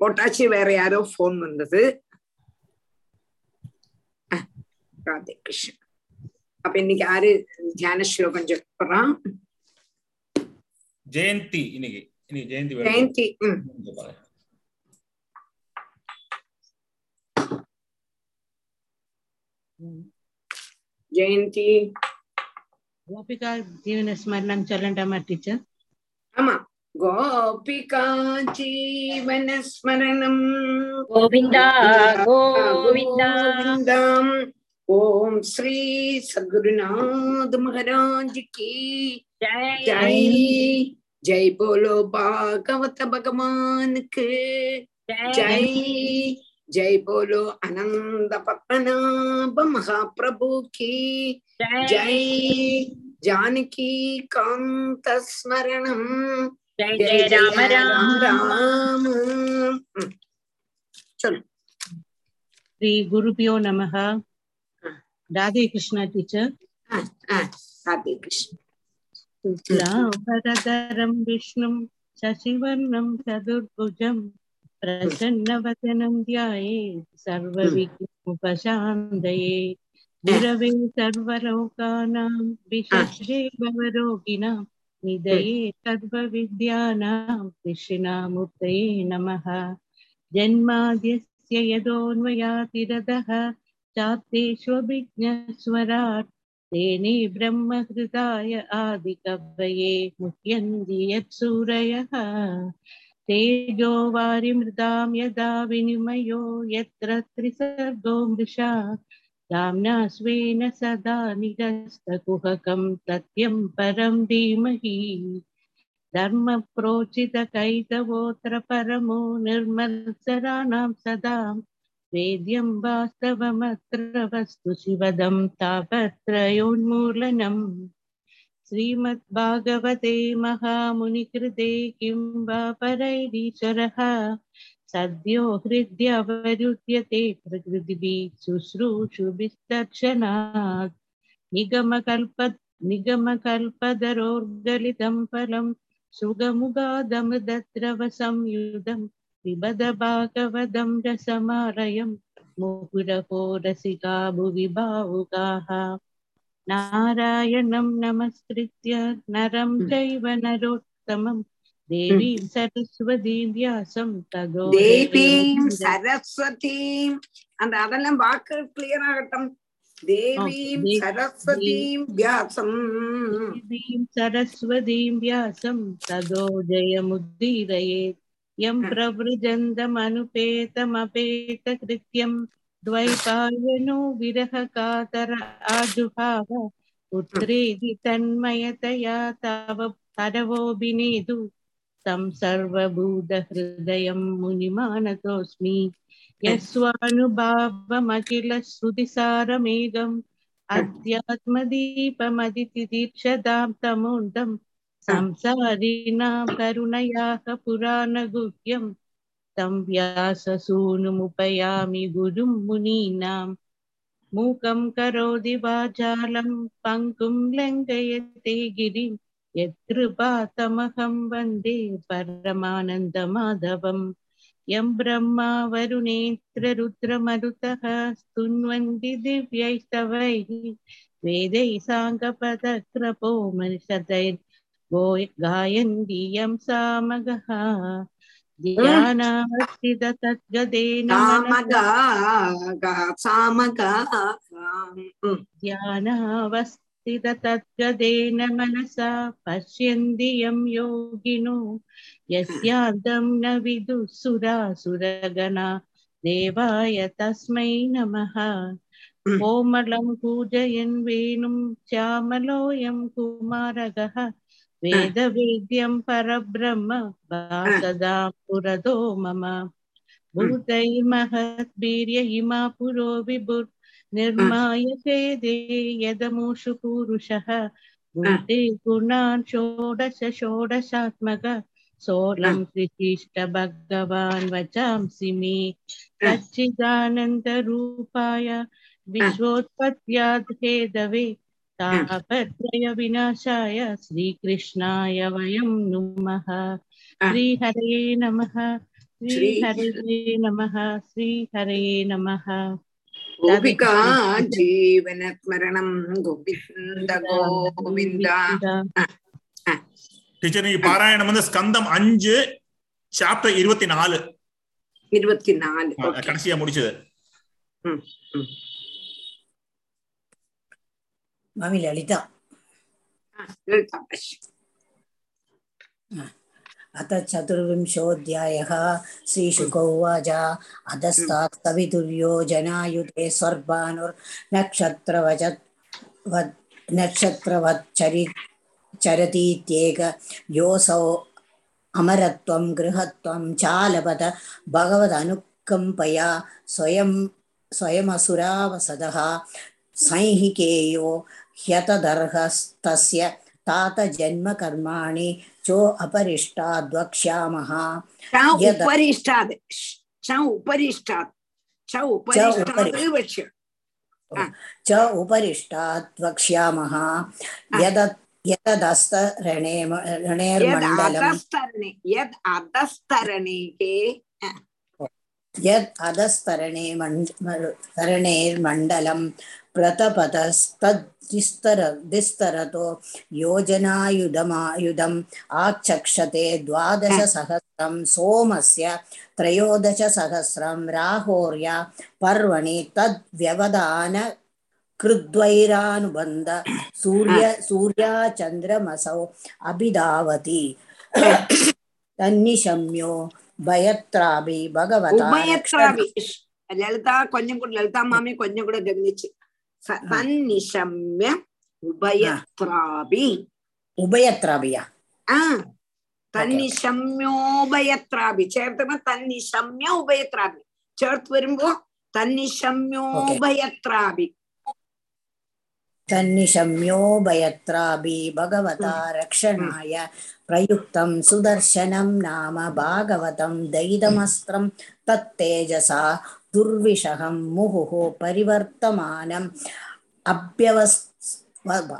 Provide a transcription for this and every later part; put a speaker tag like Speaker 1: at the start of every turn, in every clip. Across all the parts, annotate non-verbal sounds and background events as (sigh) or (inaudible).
Speaker 1: போட்டாச்சு வேற யாரோ போன் வந்தது. ராதே கிருஷ்ணன் அப்ப இன்னைக்கு யாரு தியான ஸ்லோகம் சொல்றான்
Speaker 2: ஜெயந்தி இன்னைக்கு ஜெயந்தி
Speaker 1: ஜெயந்தி ஜெயந்தி
Speaker 3: கோபிகா ஜீவன ஸ்மரணம் சொல்லண்டாமா டீச்சர்?
Speaker 1: ஆமா. गोपिका जीवनस्मरणम्
Speaker 4: गोविन्दा
Speaker 1: गोविन्दाम् ॐ श्री सद्गुरुनाथ महाराज की
Speaker 4: जय
Speaker 1: जय बोलो भागवत भगवान के जय जय बोलो अनंत पद्मनाभ महाप्रभु की जय जानकी कांत स्मरणम्
Speaker 4: जय जय राम राम।
Speaker 1: राम चलो।
Speaker 3: श्री गुरुपियो हाँ। राधे कृष्ण टीचर।
Speaker 1: हाँ, हाँ, राधे कृष्ण।
Speaker 3: शुक्लाम्बरधरं विष्णुं शशिवर्णं चतुर्भुजं प्रसन्नवदनं ध्याये सर्वविघ्नोपशान्तये। गुरवे सर्वलोकानां भवरोगिणां निधये सर्वविद्यानां कृष्णामूर्तये नमः। जन्माद्यस्य यदोऽन्वयातिरतः चाप्तेष्वभिज्ञस्वराट् तेने ब्रह्महृदाय आदिकवये मुह्यन्ति यत्सूरयः। तेजो वारिमृदां यदा विनिमयो, यत्र त्रिसर्गो मृषा दाम्ना स्वेन सदा निरस्तकुहकं सत्यं परं धीमहि। धर्मप्रोचितकैतवोऽत्र परमो निर्मत्सराणां सदा। वेद्यं वास्तवमत्र वस्तु शिवदं तापत्रयोन्मूलनम् श्रीमद्भागवते महामुनिकृते किं वा परैरीश्वरः? सद्यो हृद्यवरुध्यते प्रकृतिभिः शुश्रूषुभिस्तर्शनात् निगमकल्प निगमकल्पधरोर्गलितं फलं सुगमुगादमृदद्रवसंयुधम् पिबद भागवतं रसमालयं मुहुरहो रसिका भुवि भावुकाः नारायणं नमस्कृत्य नरं चैव नरोत्तमं देवीं सरस्वतीं व्यासं तदो
Speaker 1: தேவீம் சரஸ்வதீம் அந்த அதெல்லாம் வாக்கு கிளியர் ஆகட்டும் தேவீம்
Speaker 3: Okay.
Speaker 1: சரஸ்வதீம் வியாசம்
Speaker 3: देवीं सरस्वतीं व्यासं तदो जयमुद्दीरयेत् यं प्रव्रजन्तमनुपेतमपेतकृत्यं द्वैपायनो विरहकातर आजुहाव पुत्रेति तन्मयतया तव तरवोऽभिनेदु तं सर्वभूतहृदयं मुनिमानतोऽस्मि। यस्वानुभावमखिलश्रुतिसारमेघम् अध्यात्मदीपमदितिदीक्षदां तमोन्दं संसारिणां करुणयाः पुराणगुह्यं। तं व्याससूनुमुपयामि गुरुं मुनीनां। मूकं करोति वाचालं पङ्कुं लङ्घयते गिरिं यद्रूपातमहं वन्दे परमानन्दमाधवम् यं ब्रह्मा वरुणेन्द्ररुद्रमरुतः स्तुन्वन्ति दिव्यैस्तवैः वेदैः साङ्गपदक्रपो मनिषदैर्गो गायन्ति यं सामगः
Speaker 1: ध्यानावस्थित
Speaker 3: तद्गदेन
Speaker 1: ध्यानावस्थ
Speaker 3: तत्प्रदेन मनसा पश्यन्दियं योगिनो यस्यार्धं न विदुः सुरासुरगणा देवाय तस्मै नमः। कोमलं पूजयन् वेणुं श्यामलोऽयं कुमारगः वेदवेद्यं परब्रह्म सदा पुरदो मम। हम्म। भूतैर्महद्वीर्य इमा पुरो विभुर् निर्माय चेदे यदमुषु पुरुषः भूते गुणान् षोडश षोडशात्मक सोलं कृषिष्ट भगवान् वचांसि मे सच्चिदानन्दरूपाय विश्वोत्पत्त्याद् हेदवे तापत्रय विनाशाय श्रीकृष्णाय वयं नुमः श्रीहरये नमः श्रीहरये नमः श्रीहरये नमः
Speaker 1: ഗോപികാ ജീവനസ്മരണം ഗോവിന്ദ. ഗോവിന്ദ
Speaker 2: டீச்சர் நீங்க பாராயணம் வந்து ஸ்கந்தம் அஞ்சு சாப்டர் இருபத்தி நாலு
Speaker 1: இருபத்தி நாலு
Speaker 2: கடைசியா முடிச்சது
Speaker 5: மாமி லலிதா अथ चतुर्विंशोऽध्यायः श्रीशुक उवाच अधस्तात् सवितुर्यो जनायुधे स्वर्भानुर्नक्षत्रवच वत् नक्षत्रवत् चरि चरतीत्येक योऽसौ अमरत्वं गृहत्वं चालपत भगवदनुकम्पया स्वयं स्वयमसुरावसदः संहिकेयो ह्यतदर्हस्तस्य तात जन्मकर्माणि चो अपरिष्टाद्वक्ष्यामः
Speaker 1: च
Speaker 5: यद-
Speaker 1: उपरिष्टात् च उपरिष्टात् च उपरिष्टात्
Speaker 5: उपरि-
Speaker 1: वक्ष्य
Speaker 5: च उपरिष्टात् वक्ष्यामः यद यतदस्तरणे
Speaker 1: यद्
Speaker 5: रणेर्मण्डलम्
Speaker 1: अधस्तरणे यद् अधस्तरणे के
Speaker 5: यद् अधस्तरणे मण्ड तरणेर्मण्डलं प्रतपतस्तद्दिस्तरतो योजनायुधमायुधम् आचक्षते द्वादशसहस्रं सोमस्य त्रयोदशसहस्रं राहोर्या पर्वणि तद्व्यवधान कृद्वैरानुबन्ध सूर्य सूर्याचन्द्रमसौ अभिधावति
Speaker 1: തന്നിശമ്യോ ഭയത്രാഭി ഭഗവത ലളിത കൊഞ്ഞം കൂടെ ലളിതാമാമി കൊഞ്ഞം കൂടെ ഗമനിച്ച് தன்னிஷம்ய உபயத்ராபி
Speaker 5: உபயத்ராபியா
Speaker 1: ஆ തന്നിശമ്യോഭയത്രാപി ചേർത്തുമ്പോ തന്നിശമ്യ ഉഭയത്രാപി ചേർത്ത് വരുമ്പോ തന്നിശമ്യോഭയത്രാപി
Speaker 5: തന്നിശമ്യോഭയത്രാപി ഭഗവതാ രക്ഷണായ പ്രയുക്തം സുദർശനം നാമ ഭാഗവതം ദൈതമസ്ത്രം തത്തേജസാ துர்விஷகம் முகுஹோ பரிவர்த்தமானம். அபியவஸ்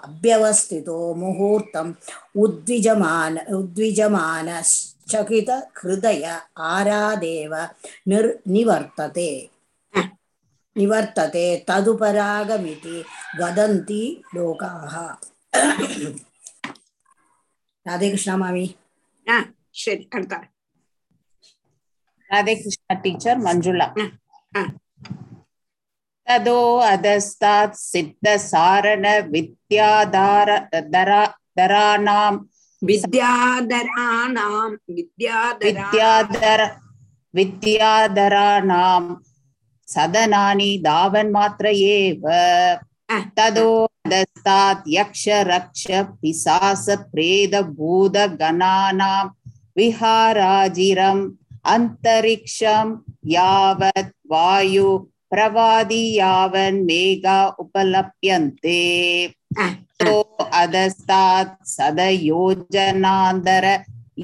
Speaker 5: அபியவஸ்திதோ முகூர்த்தம். உத்விஜமான உத்விஜமானகித ஹிருதய ஆராதேவ நிர் நிவர்த்ததே. நிவர்த்ததே ததுபராகமிதி வதந்தி லோகாக ராதே
Speaker 1: கிருஷ்ணா மாமி சரி
Speaker 6: அடுத்த ராதே கிருஷ்ணா டீச்சர்
Speaker 1: மஞ்சுளா.
Speaker 6: तदो अधस्तात्
Speaker 1: सिद्धसारणविद्याधारधराणां विद्याधराणां
Speaker 6: विद्याधर विद्याधराणां सदनानि धावन्मात्र एव तदो दत्तात् यक्ष रक्ष पिशास प्रेत भूत गणानां विहाराजिरं அந்தரிக்ஷம் யாவத் வாயு பிரவாதி யாவன் மேகா உபலப்யந்தே तो अधस्तात् सदयोजनान्दर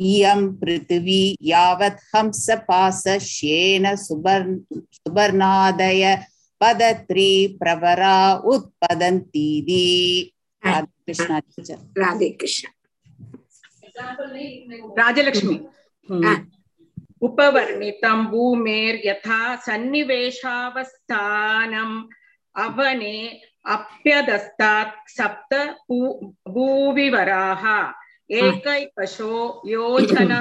Speaker 6: इयं पृथिवी यावत् हंसपासश्येन सुबर् सुबर्णादय पदत्री प्रवरा उत्पदन्तीति राधे कृष्ण
Speaker 1: राधे कृष्ण
Speaker 7: राजलक्ष्मी उपवर्णितं भूमेर् यथा सन्निवेशावस्थानम् अवने अप्यदस्तात् सप्त भूविवराः एकैकशो योजना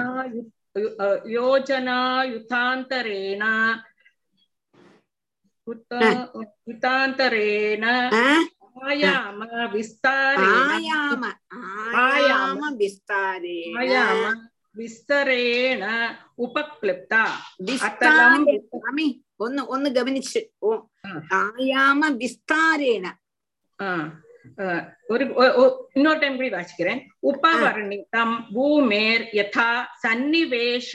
Speaker 7: योजनायुतान्तरेण युतान्तरेण आयाम विस्तारेण
Speaker 1: आयाम
Speaker 7: आयाम विस्तारेण
Speaker 1: വിസ്തരേണ ഉപക്ലിപ്ത ഒന്ന് ഒന്ന് ഗമനിച്ച് ഓ ആയാമ വിസ്താരേണ
Speaker 7: ഒരു ഇന്നോട്ട് ടൈം കൂടി വായിച്ചിരിക്കേ ഉപവർണിതം ഭൂമേർ യഥാ സന്നിവേശാവസ്ഥാനാം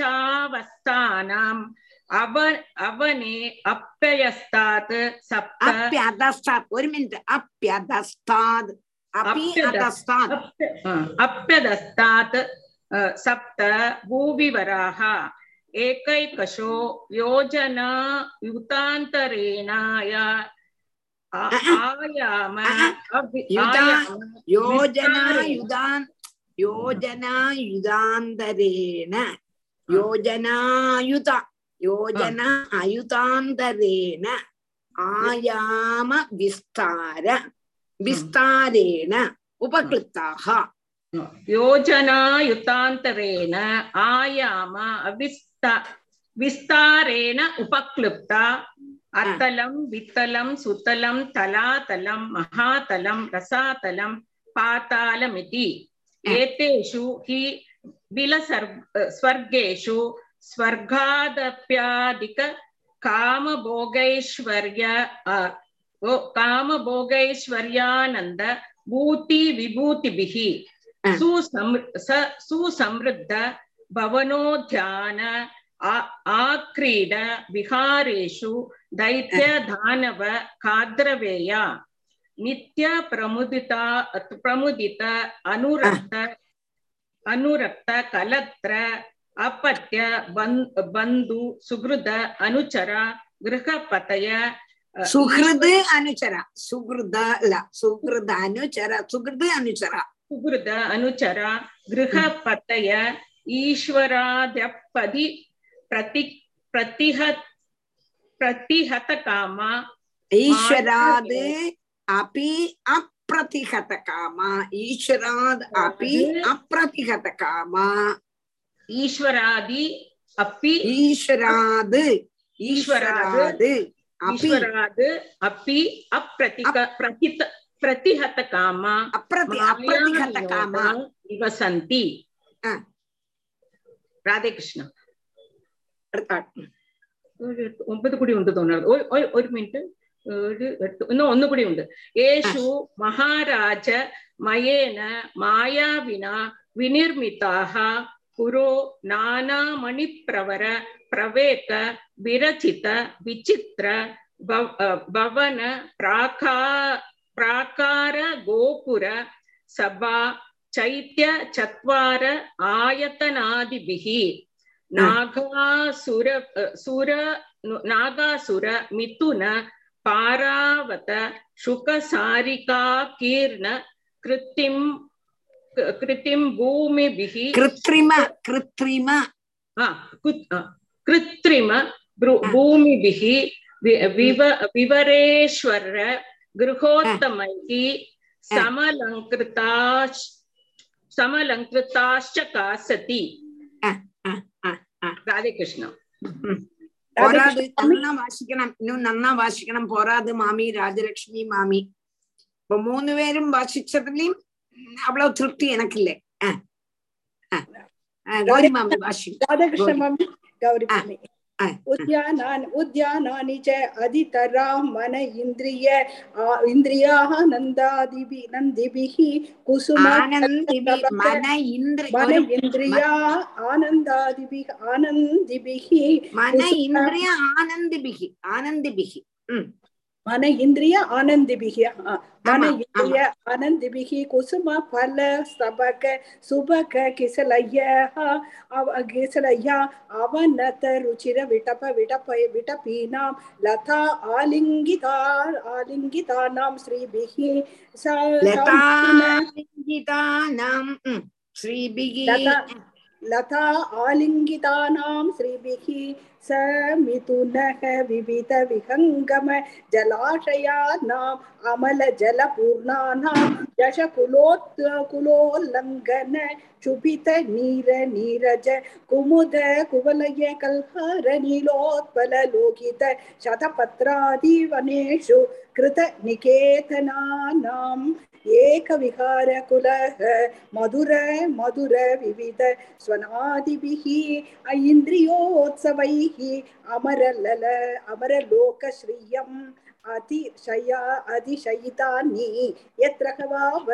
Speaker 7: അവ അവനെ അപ്യയസ്താത് സപ്ത
Speaker 1: അപ്യതസ്താത് ഒരു മിനിറ്റ്
Speaker 7: അപ്യതസ്താത് അപ്യതസ്താത് അപ്യതസ്താത് सप्त भूविवराः एकैकशो योजना युतान्तरेणाय आयाम योजना
Speaker 1: युदान् योजनायुधान्तरेण योजनायुता योजना अयुतान्तरेण आयाम विस्तार विस्तारेण उपकृताः
Speaker 7: योजनायुतान्तरेण आयाम अविस्ता विस्तारेण उपक्लुप्ता अतलं वित्तलं सुतलं तलातलं महातलं रसातलं पातालमिति एतेषु हि विलसर् स्वर्गेषु स्वर्गादप्यादिक कामभोगैश्वर्य अ, ओ, कामभोगैश्वर्यानन्द भूति विभूतिभिः
Speaker 1: हाँ।
Speaker 7: सुसम स सुसमृद्ध भवनोध्यान आक्रीड विहारेषु दैत्यदानव काद्रवेया नित्य प्रमुदिता प्रमुदित अनुरक्त अनुरक्त कलत्र अपत्य बन्धु सुहृद अनुचर गृहपतय सुहृद
Speaker 1: अनुचर सुहृद अल सुहृद अनुचर सुहृद अनुचर ಕುಗೃದ
Speaker 7: ಅನುಚರ ಗೃಹ ಪತಯ ಈಶ್ವರಾದ್ಯಪದಿ ಪ್ರತಿ प्रतिहत प्रतिहत काम
Speaker 1: ईश्वराद अपि अप्रतिहत काम ईश्वराद अपि अप्रतिहत काम
Speaker 7: ईश्वरादि अपि
Speaker 1: ईश्वराद ईश्वराद
Speaker 7: ईश्वराद अपि अप्रतिक प्रतित பிரதிஹத
Speaker 1: காமா
Speaker 7: அப்ரதி அப்ரதிஹத
Speaker 1: காமா
Speaker 7: விவசந்தி ராதேகிருஷ்ணா ഒമ്പത് കൂടി ഉണ്ട് തോന്നുന്നത് ഒരു മിനിറ്റ് ഒരു എട്ട് ഇന്നും ഒന്നു കൂടി ഉണ്ട് യേശു മഹാരാജ മയേന മായാവിന വിനിർമിതാഹ പുരോ നാനാമണിപ്രവര പ്രവേക വിരചിത വിചിത്ര ഭവന പ്രാകാ प्राकार गोपुर सभा चैत्य चत्वार आयतनादिभिः हाँ। नागासुर सुर नागासुर मिथुन पारावत शुकसारिका कीर्ण कृत्रिम कृत्रिम भूमिभिः
Speaker 1: कृत्रिम
Speaker 7: कृत्रिम। हाँ, हाँ, कृत्रिम भूमिभिः विव विवरेश्वर गृहोत्तमैः समलङ्कृताश्च समलङ्कृताश्च का सति ராதேகிருஷ்ணா
Speaker 1: போராது நல்லா வாசிக்கணும் இன்னும் நன்னா வாசிக்கணும் போராது மாமி ராஜலட்சுமி மாமி இப்ப மூணு பேரும் வாசிச்சதுலயும் அவ்வளவு திருப்தி எனக்கு இல்லை மாமி வாசி
Speaker 8: ராதாகிருஷ்ண
Speaker 1: மாமி
Speaker 8: கௌரி
Speaker 1: மாமி
Speaker 8: उद्यानानि उद्यानानि च अधितरां मन इन्द्रिय इन्द्रियाः नन्दादिभि नन्दिभिः कुसुम मन इन्द्रिया आनन्दादिभिः आनन्दिभिः मन इन्द्रिय आनन्दिभिः आनन्दिभिः
Speaker 1: மன
Speaker 8: இந்திரிய ஆனந்திபிகி மன இந்திரிய ஆனந்திபிகி குசும பல சபக சுபக கிசலய்யா கிசலய்யா அவனத ருச்சிர விடப விடப விடபீனாம் லதா ஆலிங்கிதா ஆலிங்கிதானாம்
Speaker 1: ஸ்ரீபிகி லதா ஆலிங்கிதானாம்
Speaker 8: लता लता आलिङ्गितानां श्रीभिः स मिथुनः विविध विहङ्गम जलाशयानाम् अमलजलपूर्णानां दशकुलोत् कुलोल्लङ्घन क्षुभित नीर नीरज कुमुद कुवलय कल्हार नीलोत्पल लोकित शतपत्रादिवनेषु कृत निकेतनानाम् एकविहारकुलः मधुर मधुर विविध स्वनादिभिः ऐन्द्रियोत्सवैः अमरलल अमरलोकश्रियम् अतिशया अतिशयितानि यत्र वाव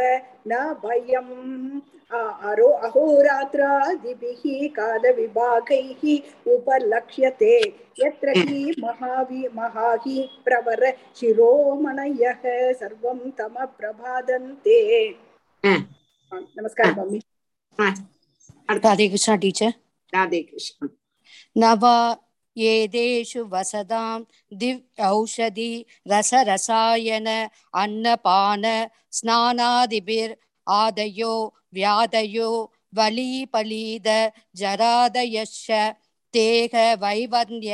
Speaker 8: न भयम् आरो अहोरात्रादिभिः कालविभागैः उपलक्ष्यते यत्र हि महावि महाहि प्रवर शिरोमणयः सर्वं
Speaker 1: तमप्रभादन्ते
Speaker 8: नमस्कारः मम्मी
Speaker 9: राधे कृष्ण टीचर
Speaker 1: राधे
Speaker 9: कृष्ण नव एतेषु वसदां दिव्य औषधि रसरसायन अन्नपान स्नानादिभिर् आदयो व्याधयो वलीपलीद जरादयश्च தேக வைவந்திய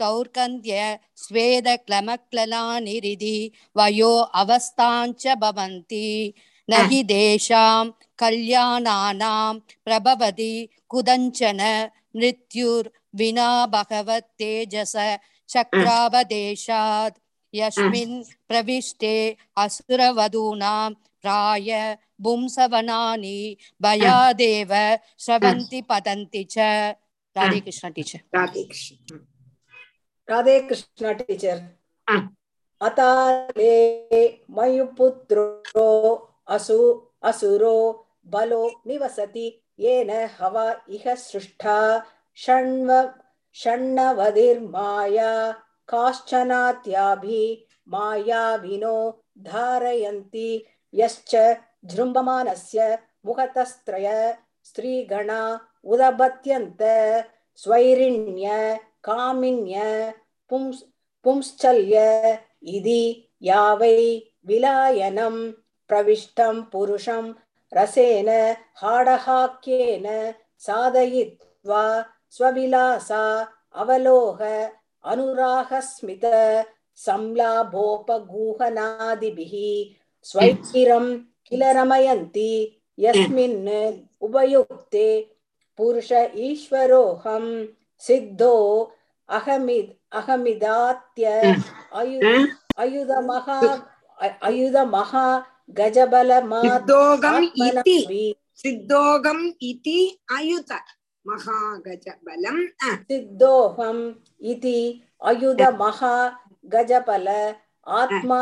Speaker 9: தௌர்கந்திய ஸ்வேத கிளமக்லலானிரிதி வயோ அவஸ்தாஞ்ச பவந்தி நகி தேஷாம் கல்யாணானாம் பிரபவதி குதஞ்சன மிருத்யுர் வினா பகவத் தேஜச சக்ராவதேஷாத் யஸ்மின் பிரவிஷ்டே அசுரவதூனாம் பிராய पुंसवनानि भयादेव हम्म। स्रवन्ति हम्म। पतन्ति च। राधे
Speaker 1: हम्म। कृष्ण टीचर।
Speaker 10: राधे कृष्ण। राधे
Speaker 1: कृष्ण टीचर।
Speaker 10: अताले मयुपुत्रो असु असुरो बलो निवसति येन हवा इह सृष्टा। षण्व षण्णवधिर्माया काश्चनात्याभि मायाविनो धारयन्ति यश्च ஜிரும்பமானஸ்ய முகத்தஸ்திரய ஸ்ரீகணா உதபத்யந்த ஸ்வைரிண்ய காமின்ய பும்ஸ் பும்ஸ்சல்ய இதி யாவை விலாயனம் பிரவிஷ்டம் புருஷம் ரசேன ஹாடஹாக்கியேன சாதயித்வா ஸ்வவிலாசா அவலோக அனுராகஸ்மித சம்லாபோபகூகநாதிபிஹி ஸ்வைத்திரம் किल रमयन्ति यस्मिन् उपयुक्ते पुरुष ईश्वरोऽहं सिद्धो अहमिद् अहमिदात्य हम्म। अयु हम्म। अयुधमहा
Speaker 1: अयुधमहा
Speaker 10: गजबलमादोगम्
Speaker 1: इति सिद्धोगम् इति अयुत महागजबलम्
Speaker 10: सिद्धोऽहम् इति अयुधमहा गजबल आत्मा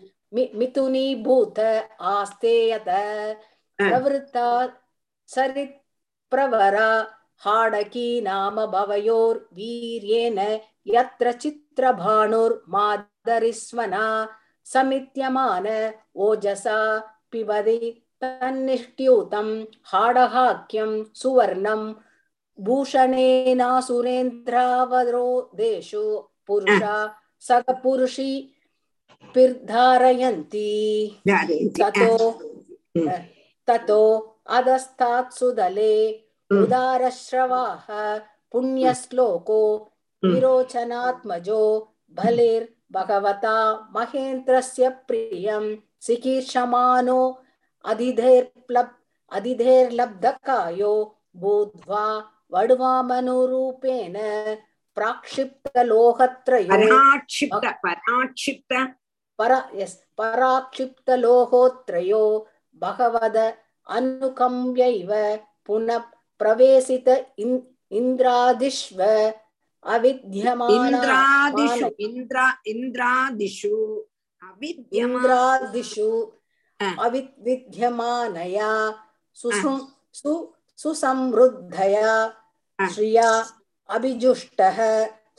Speaker 10: मिथुनीभूत आस्ते यत प्रवृत्ता सरित् प्रवरा हाडकी नाम भवयोर्वीर्येण यत्र चित्रभाणुर्मादरिस्वना समित्यमान ओजसा पिबति तन्निष्ट्यूतं हाडहाक्यं सुवर्णं भूषणेनासुरेन्द्रावरो देशो पुरुषा सकपुरुषी ततो mm. अधस्तात् सुदले mm. उदारश्रवाः पुण्यश्लोको mm. विरोचनात्मजो भलेर् भगवता महेन्द्रस्य प्रियं सिकीर्षमानो अधिधेर्प्लब् अधिधेर्लब्धकायो भूत्वा वडुवामनुरूपेण प्राक्षिप्तलोहत्रयो
Speaker 1: पराक्षिप्त पराक्षिप्त।
Speaker 10: परा यस् पराक्षिप्तलोहोत्रयो भगवद अनुकम्यैव पुनः प्रवेशित इन् इन्द्रादिष्व
Speaker 1: अविद्यमानादिषु इन्द्र
Speaker 10: इन्द्रादिषु
Speaker 1: अविद्यमादिषु
Speaker 10: अविद्यमानया सुसु सु सुसमृद्धया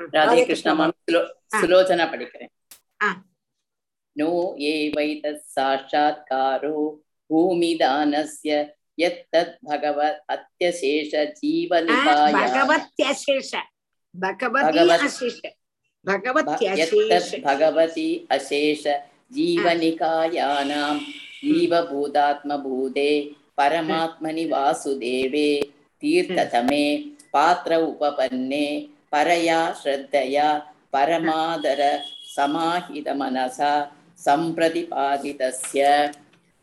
Speaker 11: राधे कृष्ण
Speaker 1: माम
Speaker 11: सुलोचना पढ़ी
Speaker 1: हाँ।
Speaker 11: नो ये वै तत्साक्षात्कारो भूमिदान यत्तत् भगवत् अत्यशेष जीवनिकाय
Speaker 1: हाँ,
Speaker 11: भगवत्यशेष। भगवती अशेष। जीवनिकायानां हाँ। जीवभूतात्मभूते परमात्मनि वासुदेवे तीर्थतमे पात्र उपपन्ने परया श्रद्धया परमादर समाहितमनसा सम्प्रतिपादितस्य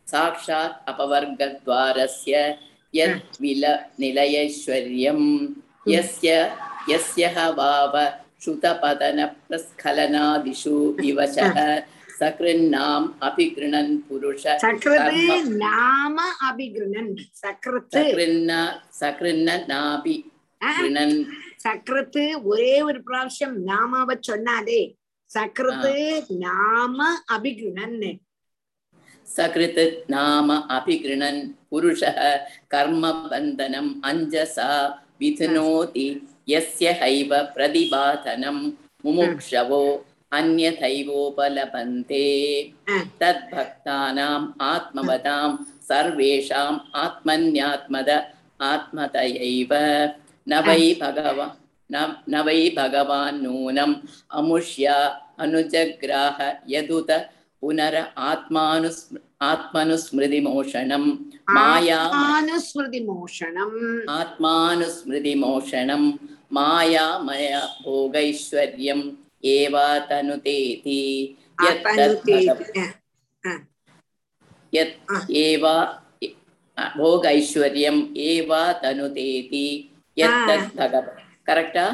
Speaker 11: साक्षात् अपवर्गद्वारस्य यत् विल निलयैश्वर्यं यस्य यस्य भाव श्रुतपतनप्रस्खलनादिषु विवशः सकृन्नाम् अभिगृणन् पुरुष
Speaker 1: சக்ரது
Speaker 11: कर्म
Speaker 1: நாம அபிகிருணன் சக்ரத்து
Speaker 11: சகிருன்ன சகிருன்ன
Speaker 1: சக்கரத்து ஒரே ஒரு பிராவசியம் நாமாவ சொன்னாதே சக்கரத்து நாம அபிகிருணன்
Speaker 11: சகிருத்து நாம அபிகிருணன் புருஷ கர்ம பந்தனம் அஞ்சசா விதுனோதி எஸ்ய ஹைவ பிரதிபாதனம் முமுக்ஷவோ அந்நைவோபலபந்தே தத் பக்தானாம் ஆத்மவதாம் சர்வேஷாம் ஆத்மன்யாத்மத ஆத்மதையைவ न वै भगवान् न वै भगवान् नूनम् अमुष्य अनुजग्राह यदुत पुनर आत्मानुस्म
Speaker 1: आत्मनुस्मृतिमोषणम् मायानुस्मृतिमोषणम्
Speaker 11: आत्मानुस्मृतिमोषणम् मायामय भोगैश्वर्यम् एवातनुतेति यत् एव भोगैश्वर्यम् एवातनुतेति எத்தத் பகவ கரெக்டா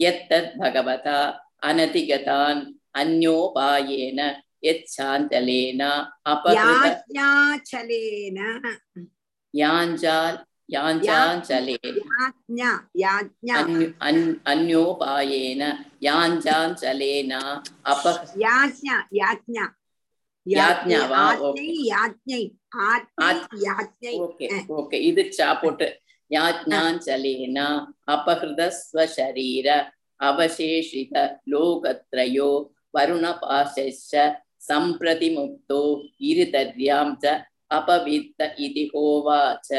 Speaker 1: எத்தத்
Speaker 11: பகவதா அனதிகதான் அந்யோபாயேன எச்சாந்தலேன அபகிருதலேன யாஞ்சால்
Speaker 1: அந்யோபாயேன
Speaker 11: யாஞ்சாஞ்சலேன அப
Speaker 1: யாஜ்ஞா யாஜ்ஞா
Speaker 11: இது சா போட்டு. யாஜ்ஞாஞ்சலேனா அபஹிருதஸ்வரீர அவசேஷித லோகத்ரயோ வருணபாச சம்பிரதி முக்தோ இருதர்யாம் ச அபவித்த இதி ஹோவாச்ச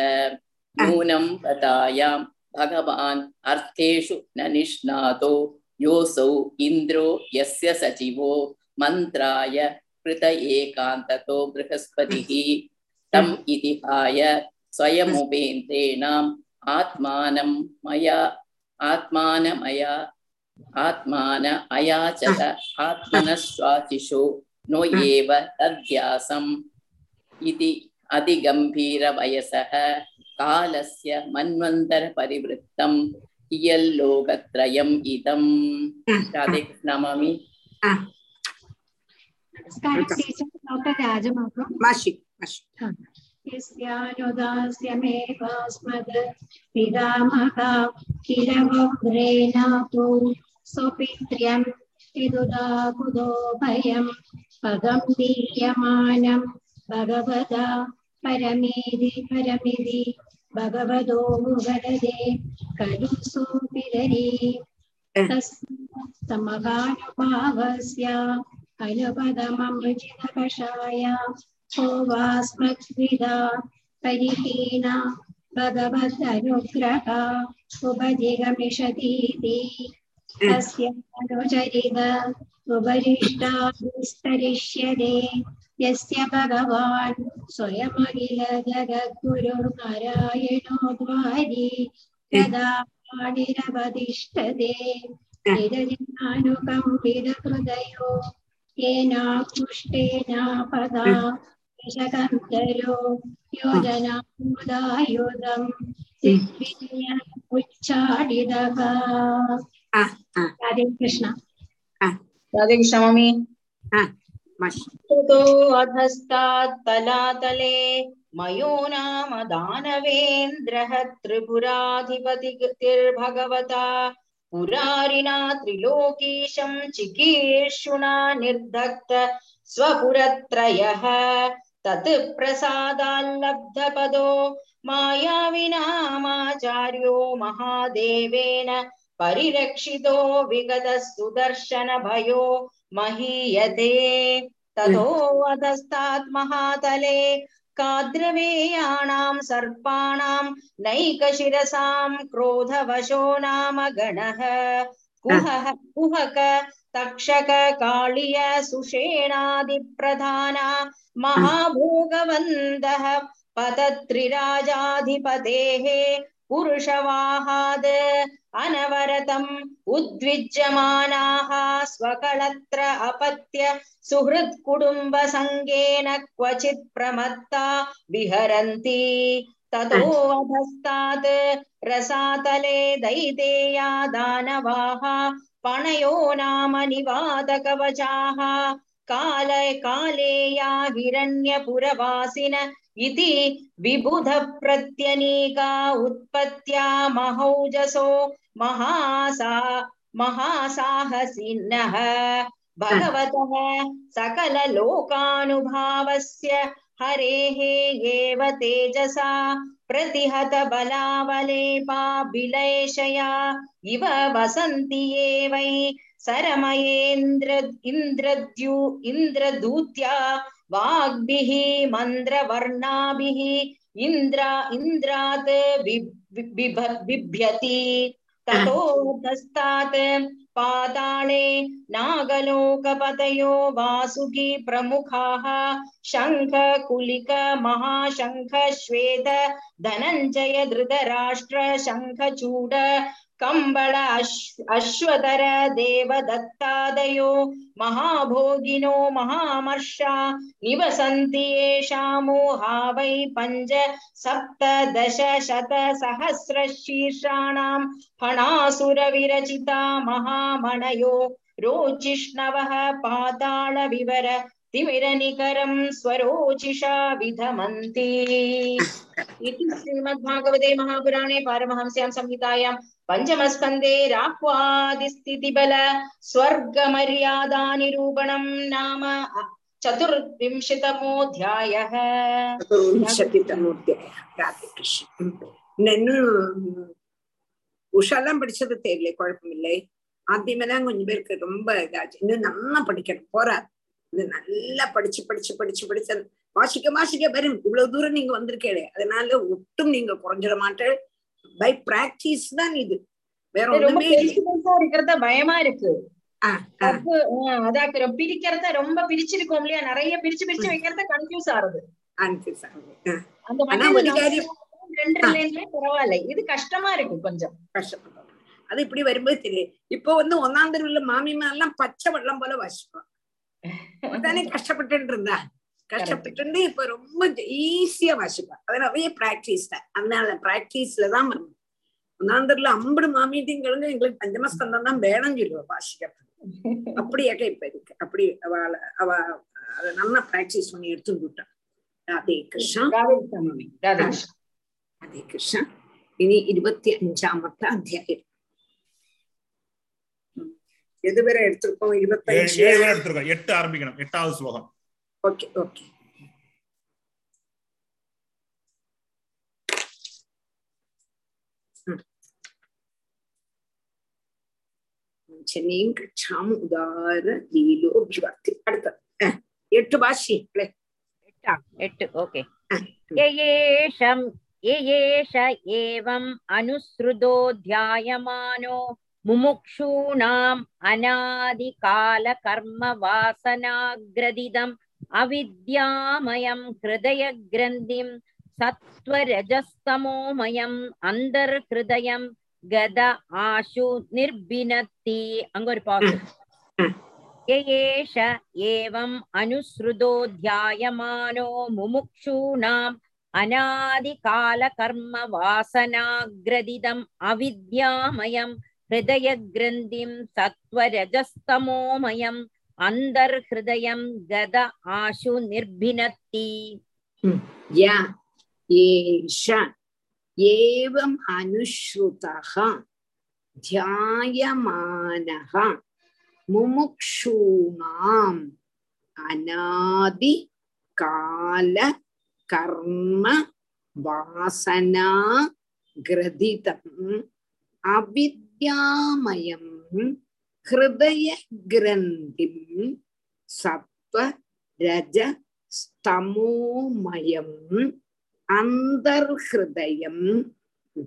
Speaker 11: நூனம் கதாயாம் பகவான் அர்த்தேஷு ந நிஷ்ணாதோ யோசௌ இந்திரோ யஸ்ய சச்சிவோ மந்திராய कृत एकान्ततो बृहस्पतिः (laughs) तम् इतिहाय स्वयमुपेन्द्रेणाम् आत्मानं मया आत्मानमया आत्मान अयाचत आत्मनश्वासिषो नो (laughs) एव तद्ध्यासम् इति अतिगम्भीरवयसः कालस्य मन्वन्तरपरिवृत्तम् इयल्लोकत्रयम् इदम्। राधे कृष्णमामि
Speaker 1: मासि यस्यानुदास्यमेव
Speaker 12: स्मद पितामह किल उग्रेण तु सुपित्र्यं पिदुदाकुदो भयं पदं दीयमानं भगवता परमेदि परमिति भगवतो मुगदे खलु सुपितरी तस्मात् समगानुभावस्य अनुपदममृजितकषाय होवास्मद्विदा परिहीना भगवदनुग्रह उपजिगमिषतीति तस्य अनुचरित उपरिष्टाभिस्तरिष्यते यस्य भगवान् स्वयमखिल जगद्गुरुर्नारायणो द्वारि तदा निरवतिष्ठते निरजनानुकम्पितहृदयो पदा योजनामुदायुधं दिग्विजय राधे कृष्ण।
Speaker 4: राधे कृष्ण मम्मी।
Speaker 1: வாஷி
Speaker 4: ततो अधस्तात् तलातले मयो नाम दानवेन्द्रः त्रिपुराधिपतिर्भगवता पुरारिणा त्रिलोकीशं चिकीर्षुणा निर्दग्ध स्वपुरत्रयः तत् प्रसादाल्लब्धपदो मायाविनामाचार्यो महादेवेन परिरक्षितो विगतः सुदर्शनभयो महीयते ततो अधस्तात् महातले काद्रवेयाणां सर्पाणां नैकशिरसां क्रोधवशो नाम गणः कुहः कुहक तक्षक काळिय सुषेणादिप्रधाना महाभोगवन्दः पतत्रिराजाधिपतेः पुरुषवाहाद् अनवरतम् उद्विज्यमानाः स्वकलत्र अपत्य सुहृत्कुटुम्बसङ्गेन क्वचित् प्रमत्ता विहरन्ति
Speaker 13: ततो वधस्तात् रसातले दैतेया दानवाः पणयो नाम निवादकवचाः काल कालेया हिरण्यपुरवासिन इति विबुधप्रत्यनीका उत्पत्त्या महौजसो महासा महासाहसिनः। भगवतः सकललोकानुभावस्य हरेः एव तेजसा प्रतिहत बलावलेपाभिलयशया इव वसन्ति ये वै सरमयेन्द्र इन्द्रद्यु इन्द्रदूत्या वाग्भिः मन्द्रवर्णाभिः इन्द्रा, इन्द्रात् बिभ- बिभ- बिभ्यति। ततो तस्तात् पाताळे, नागलोकपतयो, वासुकी प्रमुखाः शङ्ख कुलिक श्वेत धनञ्जय, धृतराष्ट्र, शङ्खचूड ಕಂಬಳ ಅಶ್ ಅಶ್ವಧರ ದೇವದತ್ತಾದಯೋ ಮಹಾಭೋಗಿನೋ ಮಹಾಮರ್ಷ ನಿವಸಂತಿ ಏಷಾಮೂಹಾ ವೈ ಪಂಚ ಸಪ್ತ ದಶ ಶತ ಸಹಸ್ರ ಶೀರ್ಷಾಣಾಂ ಫಣಾಸುರ ವಿರಚಿತಾ ಮಹಾಮಣಯೋ ರೋಚಿಷ್ಣವಃ ಪಾತಾಳ ವಿವರ तिमिरनिकरं स्वरोचिषा विधमन्ति इति श्रीमद्भागवते महापुराणे पारमहंस्यां संहितायां पञ्चमस्कन्धे राह्वादिस्थितिबल स्वर्गमर्यादानिरूपणं नाम चतुर्विंशतमोऽध्यायः
Speaker 1: விம்சதிதமூர்த்தி ராதே கிருஷ்ணன் இன்னும் உஷாலாம் படிச்சது தெரியல குழப்பமில்லை ஆத்தியமெல்லாம் கொஞ்சம் பேருக்கு ரொம்ப இதாச்சு இன்னும் நல்லா படிக்கணும் போறாது இது நல்லா படிச்சு படிச்சு படிச்சு படிச்சு வாசிக்க வாசிக்க வரும். இவ்வளவு தூரம் நீங்க வந்திருக்கே அதனால ஒட்டும் நீங்க குறைஞ்சிட மாட்டேன். பை பிராக்டிஸ் தான் இது. வேற ஒண்ணுமே
Speaker 13: இருக்கிறத பயமா இருக்கு. அதாக்குறோம் பிரிக்கிறத ரொம்ப பிரிச்சிருக்கோம் இல்லையா? நிறைய பிரிச்சு பிரிச்சு வைக்கிறத கன்ஃபியூஸ் ஆகுது.
Speaker 1: Confuse ஆகுது. ஆ,
Speaker 13: அந்த
Speaker 1: ஆனா
Speaker 13: மத்தியில
Speaker 1: ஒரு
Speaker 13: நம்ம
Speaker 1: காரியம்
Speaker 13: ரெண்டு லைன்லயே பரவாயில்ல. இது கஷ்டமா இருக்கு கொஞ்சம்.
Speaker 1: கஷ்டப்படுறோம் அது இப்படி வரும்போது தெரியும் இப்போ வந்து ஒன்னாம் தெருவுல மாமிமா எல்லாம் பச்சை வெள்ளம் போல வாசிப்போம் தானே (laughs) கஷ்டப்பட்டு இருந்தா கஷ்டப்பட்டு இப்ப ரொம்ப ஈஸியா வாசிப்பா. அது நிறைய பிராக்டிஸ் தான் அதனால பிராக்டிஸ்ல தான் வரும். ஒன்னாம் தெருவுல அம்பது மாமியத்தையும் எங்களுக்கு பஞ்சமஸ்கந்தம் தான் வேணும்னு சொல்லுவா வாசிக்கிறது (laughs) அப்படியாக்க இப்ப இருக்கு. அப்படி அவள அவ அதை நல்லா பிராக்டிஸ் பண்ணி எடுத்துட்டு விட்டான் ராதே கிருஷ்ணா. ராதே கிருஷ்ணா இனி இருபத்தி அஞ்சாமത്തെ அத்தியாயம். எது வரை எடுத்திருக்கோம்? இருபத்தஞ்சு
Speaker 2: ஏழு வரை எடுத்திருக்கோம். எட்டு ஆரம்பிக்கணும். எட்டாவது ஸ்லோகம்.
Speaker 1: Okay okay. சென்னையும் கட்சாம் உதார லீலோபிவர்த்தி அடுத்தது
Speaker 4: எட்டு ஏஷம் ஏஷ ஏவம் அனுஸ்ருதோ मुमुक्षूणाम् अनादिकालकर्मवासनाग्रदिदम् अविद्यामयं हृदयग्रन्थिं सत्त्वरजस्तमोमयम् अन्तर्हृदयं गद आशु निर्भिनत्ति அங்க ஒரு பாஸ் ययेष एवम् अनुसृतो ध्यायमानो मुमुक्षूणाम् अनादिकालकर्मवासनाग्रदिदम् अविद्यामयम् हृदयग्रन्थिं सत्त्वरजस्तमोमयम् अन्तर्हृदयं गद आशु निर्भिनत्ति
Speaker 1: या एष एवम् अनुश्रुतः ध्यायमानः मुमुक्षूणाम् अनादिकाल कर्म वासना ग्रथितम् வித்யாமயம் ஹிருதய கிரந்திம் சத்வ ரஜ ஸ்தமோமயம் அந்தர்ஹிருதயம்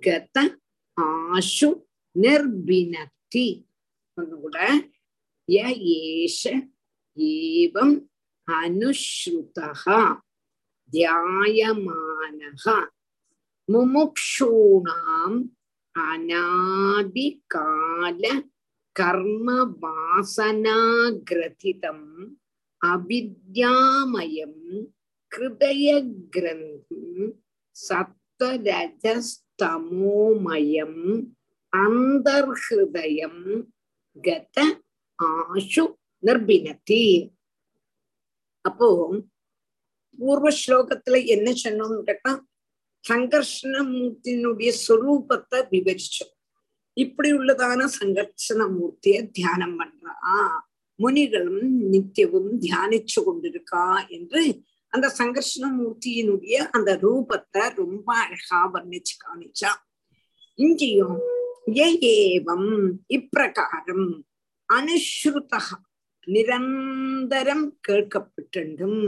Speaker 1: கத ஆஷு நிர்பினக்தி ஒன்னுகூட ஏஷ ஏவம் அனுஷ்ருதா தியாயமானக முமுக்ஷூணாம் அநாதிகால கர்ம வாசனாகிரதிதம் அவித்யாமயம் கிருதய கிரந்தம் சத்வரஜஸ்தமோமயம் அந்தர்ஹயம் கத ஆஷு நிர்பினதி அப்போ பூர்வ ஸ்லோகத்துல என்ன சொன்னோம்னு கேட்டா சங்கர்ஷணமூர்த்தியினுடைய சொரூபத்தை விவரிச்சோம். இப்படி உள்ளதான சங்கர்ஷண மூர்த்திய தியானம் பண்றா. முனிகளும் நித்தியவும் தியானிச்சு கொண்டிருக்கா என்று அந்த சங்கர்ஷண மூர்த்தியினுடைய அந்த ரூபத்தை ரொம்ப அழகா வர்ணிச்சு காணிச்சா இங்கேயும் ஏவம் இப்பிரகாரம் அனுஸ்ருதா நிரந்தரம் கேட்கப்பட்டும்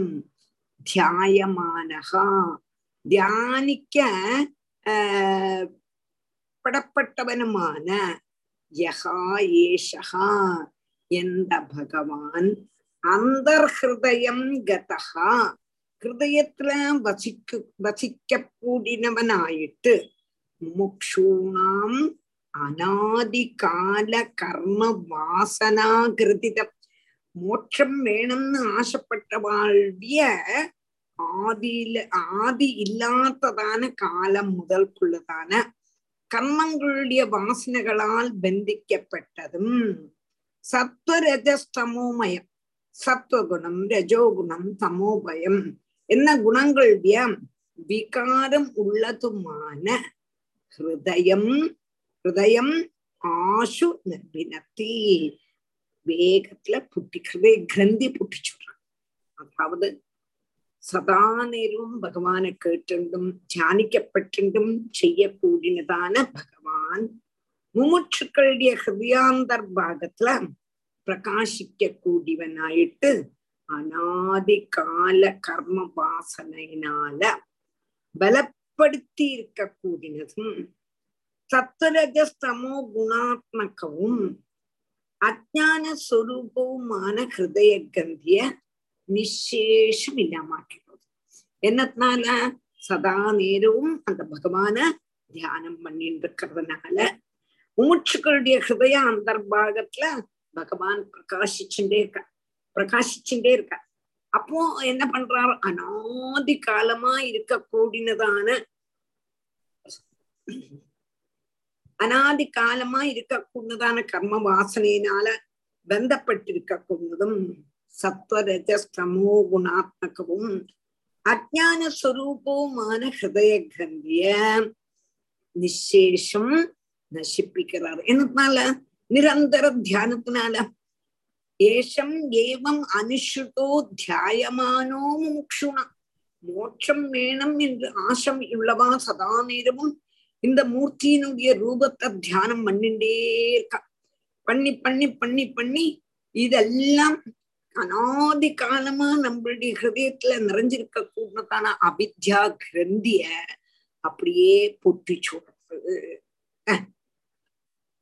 Speaker 1: தியாயமானகா தியானிக்க படப்பட்டவனுமான யகா ஏஷகா எந்த பகவான்? அந்தர்ஹிருதயம் கதகா ஹிருதயத்துல வசிக்கு வசிக்க கூடினவனாயிட்டு முக்ஷூணாம் அநாதிகால கர்ம வாசனா கிருதித மோட்சம் வேணும்னு ஆசைப்பட்ட வாழ்விய ஆதியில ஆதி இல்லாததான காலம் முதல்குள்ளதான கர்மங்களுடைய வாசனைகளால் பந்திக்கப்பட்டதும் சத்வரஜமோமயம் சத்வகுணம் ரஜோகுணம் தமோபயம் என்ன குணங்களுடைய விகாரம் உள்ளதுமான ஹிருதயம் ஹிருதயம் ஆசு நிர்பினத்தி வேகத்துல புட்டி ஹிருதய கிரந்தி புட்டிச்சுடுறான். அதாவது சதா நேரமும் பகவானை கேட்டுண்டும் தியானிக்கப்பட்டுண்டும் செய்யக்கூடினதான பகவான். முமுட்சுக்களுடைய ஹிருதயாந்தர் பாகத்துல பிரகாசிக்க கூடியவனாயிட்டு அனாதி கால கர்ம வாசனையினால பலப்படுத்தி இருக்க கூடினதும் சத்துரஜஸ்தமோ குணாத்மகவும் அஜான ஸ்வரூபவுமான ஹிருதய கந்திய நிசேஷம் இல்லாமாக்கிறது என்னத்தினால சதா நேரവും அந்த பகவான தியானம் பண்ணிட்டு இருக்கிறதுனால மூச்சுக்களுடைய ஹிருதய அந்தர்பாகத்துல பகவான் பிரகாசிச்சுட்டே இருக்க பிரகாசிச்சுட்டே இருக்க அப்போ என்ன பண்றாரு அனாதி காலமா இருக்க கூடினதான அனாதி காலமா இருக்க கூடதான கர்ம வாசனையினால பந்தப்பட்டிருக்க கூடதும் சத்வரஜஸ்தமோ குணாத்மகவும் அஜான ஸ்வரூபவுமான ஹிருதய கிரந்திய நிசேஷம் நசிப்பிக்கிறார். என்னத்தினால நிரந்தர தியானத்தினால. ஏஷம் ஏவம் அனுஷ்ருதோ தியாயமானோ முக்ஷுணா மோட்சம் வேணும் என்று ஆசம் உள்ளவா சதா நேரமும் இந்த மூர்த்தியினுடைய ரூபத்தை தியானம் பண்ணிண்டே இருக்கா. பண்ணி பண்ணி பண்ணி பண்ணி இதெல்லாம் அனாதி காலமா நம்மளுடைய ஹிருதயத்துல நிறைஞ்சிருக்க கூடதான அவித்யா கிரந்திய அப்படியே பொட்டி சொல்றது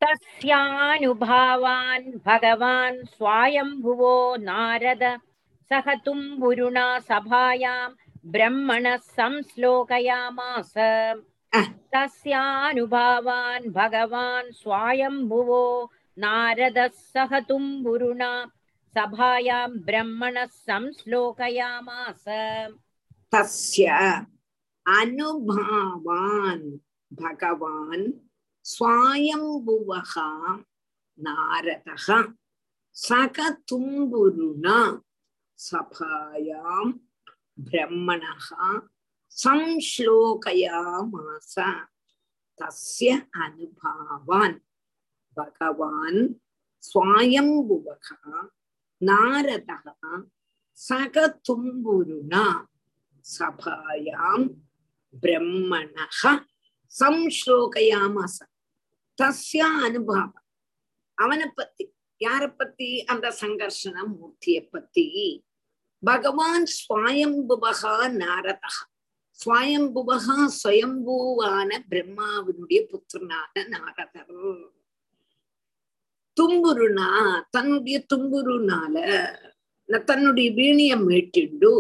Speaker 4: तस्यानुभावान् भगवान् स्वायम्भुवो नारद सह तुम्बुरुणा सभायां ब्रह्मणः संश्लोकयामास तस्यानुभावान् भगवान् स्वायम्भुवो नारदः सह तुम्बुरुणा सभायां ब्रह्मणः संश्लोकयामास।
Speaker 1: तस्य अनुभावान् भगवान् स्वायम्भुवः नारदः सकतुम्बुरुणा सभायां ब्रह्मणः संश्लोकयामास। तस्य अनुभावान् भगवान् स्वायम्भुवः நாரதா சக தும்புருணா சபாயாம் பிரம்மண சம்ஸ்லோகயாமாச தஸ்யா அனுபவம் அவனை பத்தி யார பத்தி அந்த சங்கர்ஷன மூர்த்திய பத்தி பகவான் ஸ்வயம்புபகா நாரதா ஸ்வயம்புபகா ஸ்வயம்பூவான பிரம்மாவினுடைய புத்திரனான நாரதர் தும்புருனா தன்னுடைய தும்புருனால தன்னுடைய வீணிய மீட்டிண்டு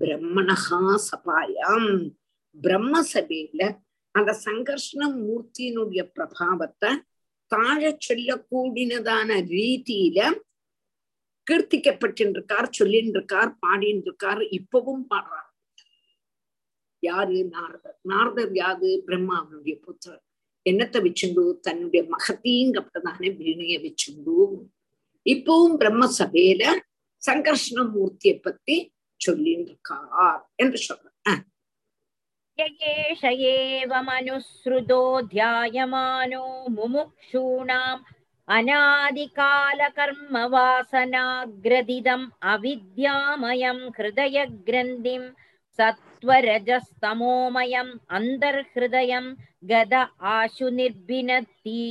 Speaker 1: பிரம்மணஹா சபாயாம். பிரம்ம சபையில அந்த சங்கர்ஷண மூர்த்தியினுடைய பிரபாவத்தை தாழ சொல்லக்கூடினதான ரீதியில கீர்த்திக்கப்பட்டிருக்கார் சொல்லின்னு இருக்கார் பாடின்னு இருக்கார் இப்பவும் பாடுறார். யாரு? நாரதர். நாரதர் யாது பிரம்மாவனுடைய புத்திரர். என்னத்தை வச்சுண்டு தன்னுடைய மகத்தீங்கப்பட்டதான வீணைய வச்சுண்டு இப்பவும் பிரம்ம சபையில சங்கர்ஷ்ணமூர்த்தியை பத்தி சொல்லிட்டு இருக்கார் என்று சொல்றேன்
Speaker 4: ययेष एव मनुसृतो ध्यायमानो मुमुक्षूणाम् अनादिकालकर्मवासनाग्रदिदम् अविद्यामयम् हृदयग्रन्थिम् सत्त्वरजस्तमोमयम् अन्तर्हृदयम् गद आशु निर्भिनत्ति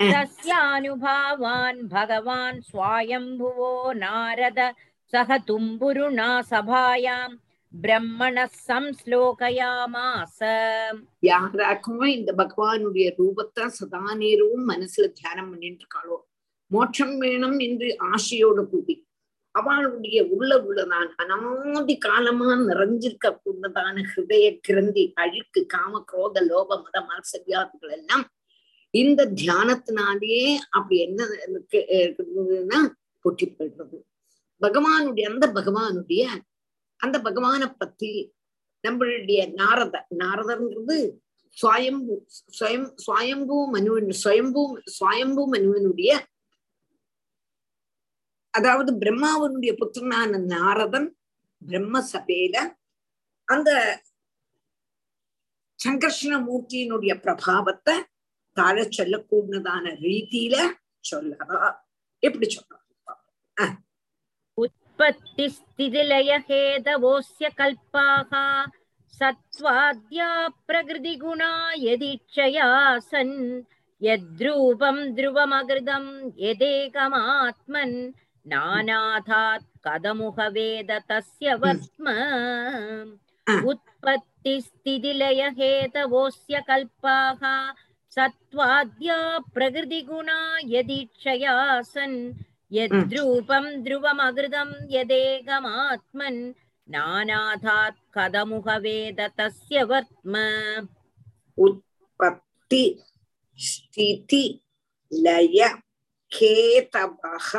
Speaker 4: तस्यानुभावान् भगवान् स्वायम्भुवो नारद सह तुम्बुरुणा सभायाम् பிரம்மண சம்ஸ்லோகயாமாச
Speaker 1: யாராக்குமே இந்த பகவானுடைய ரூபத்தை சதா நேரமும் மனசுல தியானம் பண்ணிட்டு இருக்காளோ மோட்சம் வேணும் என்று ஆசையோடு கூடி அவளுடைய உள்ள உள்ளதான் அனாதி காலமா நிறைஞ்சிருக்க கூடதான ஹிருதய கிரந்தி அழுக்கு காம குரோத லோப மத மாசரியாதுகள் எல்லாம் இந்த தியானத்தினாலேயே அப்படி என்ன இருக்குதுன்னா பொட்டி போயிடுறது. பகவானுடைய அந்த பகவானுடைய அந்த பகவானை பத்தி நம்மளுடைய நாரத நாரதன்றது சுவயம்பு சுவயம் சுவயம்பூ மனுவன் சுவயம்பூ சுவயம்பூ மனுவனுடைய அதாவது பிரம்மாவனுடைய புத்திரனான நாரதன் பிரம்ம சபையில அந்த சங்கர்ஷணமூர்த்தியினுடைய பிரபாவத்தை தாழ சொல்லக்கூடியதான ரீதியில சொல்லறா எப்படி சொல்றா
Speaker 4: உற்பத்தி ஸ்திதிலய ஹேதவோஸ்ய கல்பாகா சத்வாத்யா பிரகிருதி குணா எதிச்சயா சன் नानाथात् कदमुहवेद तस्य वर्त्म उत्पत्तिस्थितिलयहेतवोऽस्य कल्पाः सत्त्वाद्या प्रकृतिगुणा यदीक्षया सन् यद्रूपं ध्रुवमकृतं यदेकमात्मन् नानाथात् कदमुहवेद तस्य वर्त्म
Speaker 1: उत्पत्ति स्थिति लय हेतवः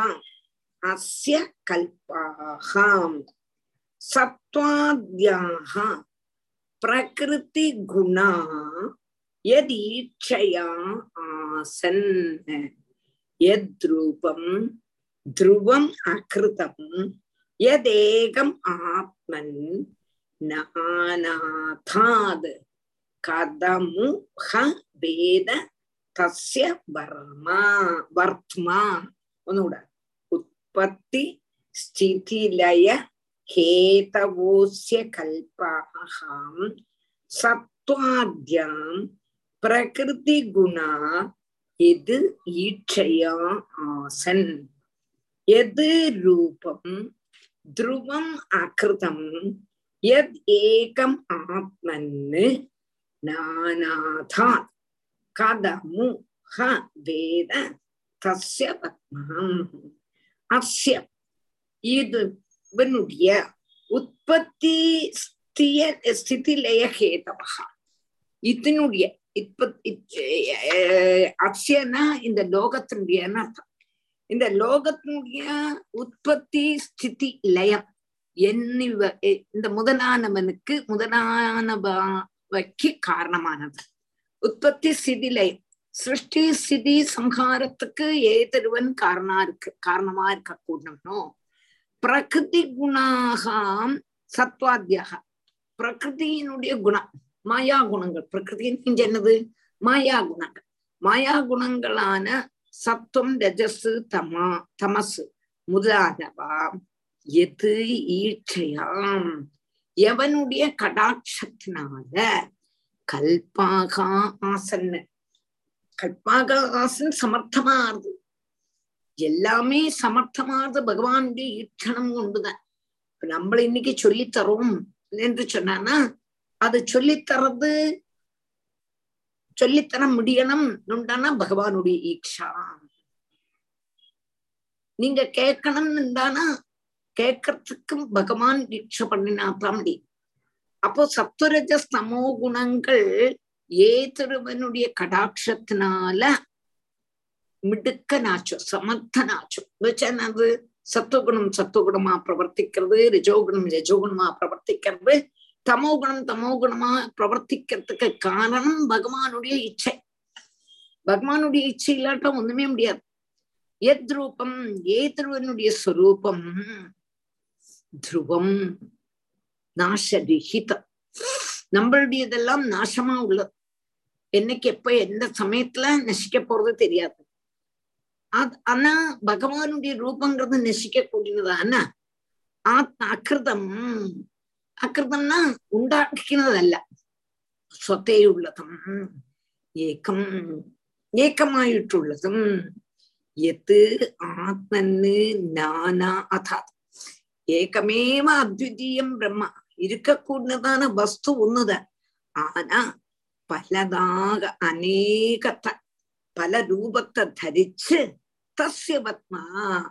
Speaker 1: अस्य कल्पाः सत्त्वाद्याः प्रकृतिगुणा यदीक्षया आसन् यद्रूपं ध्रुवम् अकृतं यदेकम् आत्मन् नानाथाद् कदमु ह वेद तस्य वर्मा वर्त्मा ഒന്നുകൂടെ ഉത്പത്തി സ്ഥിതിലയ ഹേതവോസ്യ കൽപാഹാം സത്വാദ്യാം പ്രകൃതിഗുണാ எது ஈட்சையா ஆசன் எது ரூபம் துருவம் அகிருதம் எத் ஏகம் ஆத்மன்னு நானாதாத் கதமு ஹ வேத தஸ்ய பத்மம் அஸ்ய இது இவனுடைய உற்பத்தி ஸ்திய ஸ்திதிலய ஹேதவா இதனுடைய இப்ப இந்த லோகத்தினுடைய அர்த்தம்? இந்த லோகத்தினுடைய உற்பத்தி ஸ்திதி லயம் என்னிவ இந்த முதலானவனுக்கு முதலானவக்கு காரணமானது. உற்பத்தி ஸ்திதி லயம். சிருஷ்டி ஸ்திதி சம்ஹாரத்துக்கு ஏதருவன் காரணா இருக்கு காரணமா இருக்க கூடனோ பிரகிருதி குணாகாம் சத்வாத்தியாக பிரகிருதியினுடைய குணம் மாயா குணங்கள். பிரகிருதின்னு என்னது? மாயா குணங்கள். மாயா குணங்களான சத்துவம் ரஜசு தமா தமசு முதலானவா? எது ஈட்சையாம் எவனுடைய கடாட்சத்தினால கல்பாகா ஆசன்னு. கல்பாகாசன் சமர்த்தமாறுது எல்லாமே சமர்த்தமாறுது பகவானுடைய ஈட்சணம் கொண்டுதான். இப்ப நம்மள இன்னைக்கு சொல்லித்தரோம் என்று சொன்னானா அது சொல்லித்தரது சொல்லித்தர முடியணும் உண்டானா பகவானுடைய ஈக்ஷா நீங்க கேட்கணும்னு இருந்தானா கேட்கறதுக்கும் பகவான் ஈட்சை பண்ணினாத்தான் முடியும் அப்போ சத்துரஜ சமோ குணங்கள் ஏதொருவனுடைய கடாட்சத்தினால மிடுக்கனாச்சோ சமர்த்தனாச்சோ அது சத்துவகுணம் சத்துவகுணமா பிரவர்த்திக்கிறது ரஜோகுணம் ரஜோகுணமா பிரவர்த்திக்கிறது. தமோகுணம் தமோகுணமா பிரவர்த்திக்கிறதுக்கு காரணம் பகவானுடைய இச்சை. பகவானுடைய இச்சை இல்லாட்டா ஒண்ணுமே முடியாது. எத் ரூபம் ஏதுருவனுடைய ஸ்வரூபம் துருவம் நாசரிஹிதம் நம்மளுடையதெல்லாம் நாசமா உள்ளது. என்னைக்கு எப்ப எந்த சமயத்துல நசிக்க போறது தெரியாது. அது ஆனா பகவானுடைய ரூபங்கிறது நசிக்க கூடினது ஆனா ஆத்ம அகிருதம். அகிருதம்னா உண்டாக்கினதல்ல சொத்தையுள்ளதும் ஏக்கம் ஏக்கமாயிட்டுள்ளதும் எத்து ஆத்மன்னு நானா அதாத் ஏக்கமேவ அத்விதீயம் பிரம்மா. இருக்கக்கூடியதான வஸ்து ஒண்ணுதான். ஆனா பலதாக அநேகத்தை பல ரூபத்தை தரிச்சு தஸ்ய பத்மா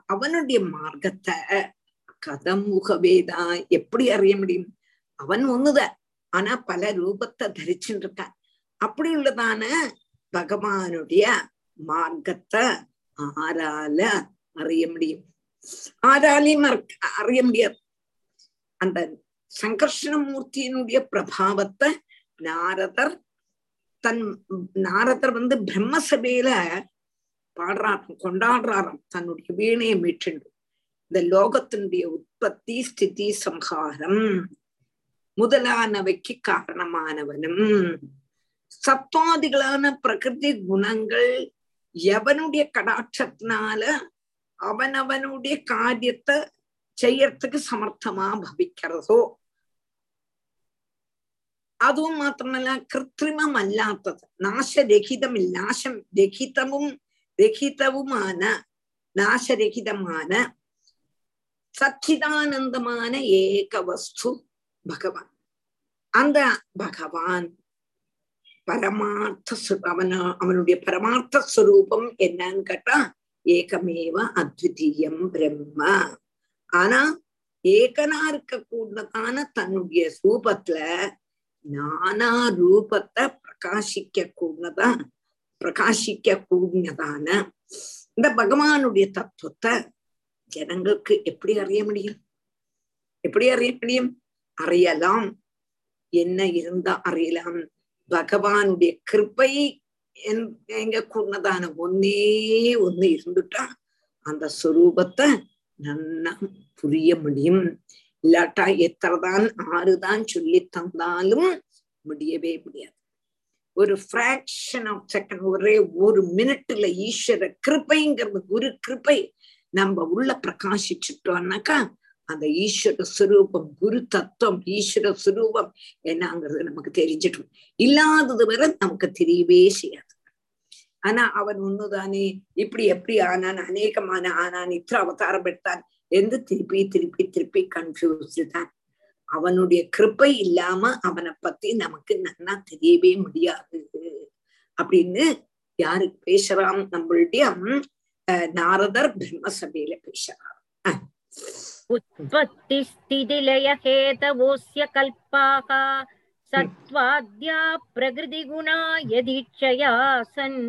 Speaker 1: அவனுடைய மார்க்கத்தை கதம் முகவேதான் எப்படி அறிய முடியும் அவன் ஒண்ணுதான் ஆனா பல ரூபத்தை தரிச்சுட்டு இருக்கான் அப்படி உள்ளதான பகவானுடைய மார்க்கத்தை ஆறால அறிய முடியும் ஆராலையும் அறிய முடியாது அந்த சங்கர்ஷண மூர்த்தியினுடைய பிரபாவத்தை நாரதர் தன் நாரதர் வந்து பிரம்மசபையில பாடுறாராம் கொண்டாடுறாராம். தன்னுடைய வீணையை மீட்டுண்டு இந்த லோகத்தினுடைய உற்பத்தி ஸ்திதி சம்ஹாரம் முதலானவைக்கு காரணமானவனும். சத்வாதிகளான பிரகிருதி குணங்கள் எவனுடைய கடாட்சத்தினால அவனவனுடைய காரியத்தை செய்யறதுக்கு சமர்த்தமா பவிக்கிறதோ അതും മാത്രമല്ല കൃത്രിമമല്ലാത്തത് നാശരഹിതമില്ല നാശം രഹിതവും രഹിതവുമാണ് നാശരഹിതമാണ് சச்சிதானந்தமான ஏக வஸ்து பகவான் அந்த பகவான் பரமார்த்த அவன அவனுடைய பரமார்த்த ஸ்வரூபம் என்னன்னு கேட்டா ஏகமேவ அத்விதீயம் பிரம்ம ஆனா ஏகனா இருக்க கூடதான தன்னுடைய ரூபத்துல நானா ரூபத்தை பிரகாசிக்க கூடதா பிரகாசிக்க கூடியதான இந்த பகவானுடைய தத்துவத்தை ஜனங்களுக்கு எப்படி அறிய முடியும்? எப்படி அறிய முடியும்? அறியலாம். என்ன இருந்தா அறியலாம். பகவானுடைய கிருப்பை எங்க கூடதான ஒன்னே ஒன்னு இருந்துட்டா அந்த சுரூபத்தை நல்லா புரிய முடியும். இல்லாட்டா எத்தனைதான் ஆறுதான் சொல்லி தந்தாலும் முடியவே முடியாது. ஒரு பிராக்ஷன் ஆஃப் செகண்ட் ஒரே ஒரு மினிட்ல ஈஸ்வர கிருப்பைங்கிறது குரு கிருப்பை நம்ம உள்ள பிரகாசிச்சுட்டோம்னாக்கா அந்த ஈஸ்வர சுரூபம் குரு தத்துவம் ஈஸ்வர சுரூபம் என்னங்கிறது நமக்கு தெரிஞ்சிடும். இல்லாதது வரை நமக்கு தெரியவே செய்யாது. ஆனா அவன் ஒண்ணுதானே? இப்படி எப்படி ஆனான்? அநேகமான ஆனான் இத்திர அவதாரம் எடுத்தான். என்று திருப்பி திருப்பி திருப்பி கன்ஃபியூஸ்டு தான் அவனுடைய கிருப்பை இல்லாம அவனை பத்தி நமக்கு நன்னா தெரியவே முடியாது அப்படின்னு யாரு பேசுறான் நம்மளுடைய நாரதர் பிரம்மசபையில பேசுறார்
Speaker 4: उत्पत्ति स्थितिलय हेतवोऽस्य कल्पाः सत्त्वाद्या प्रकृतिगुणा यदीक्षया सन्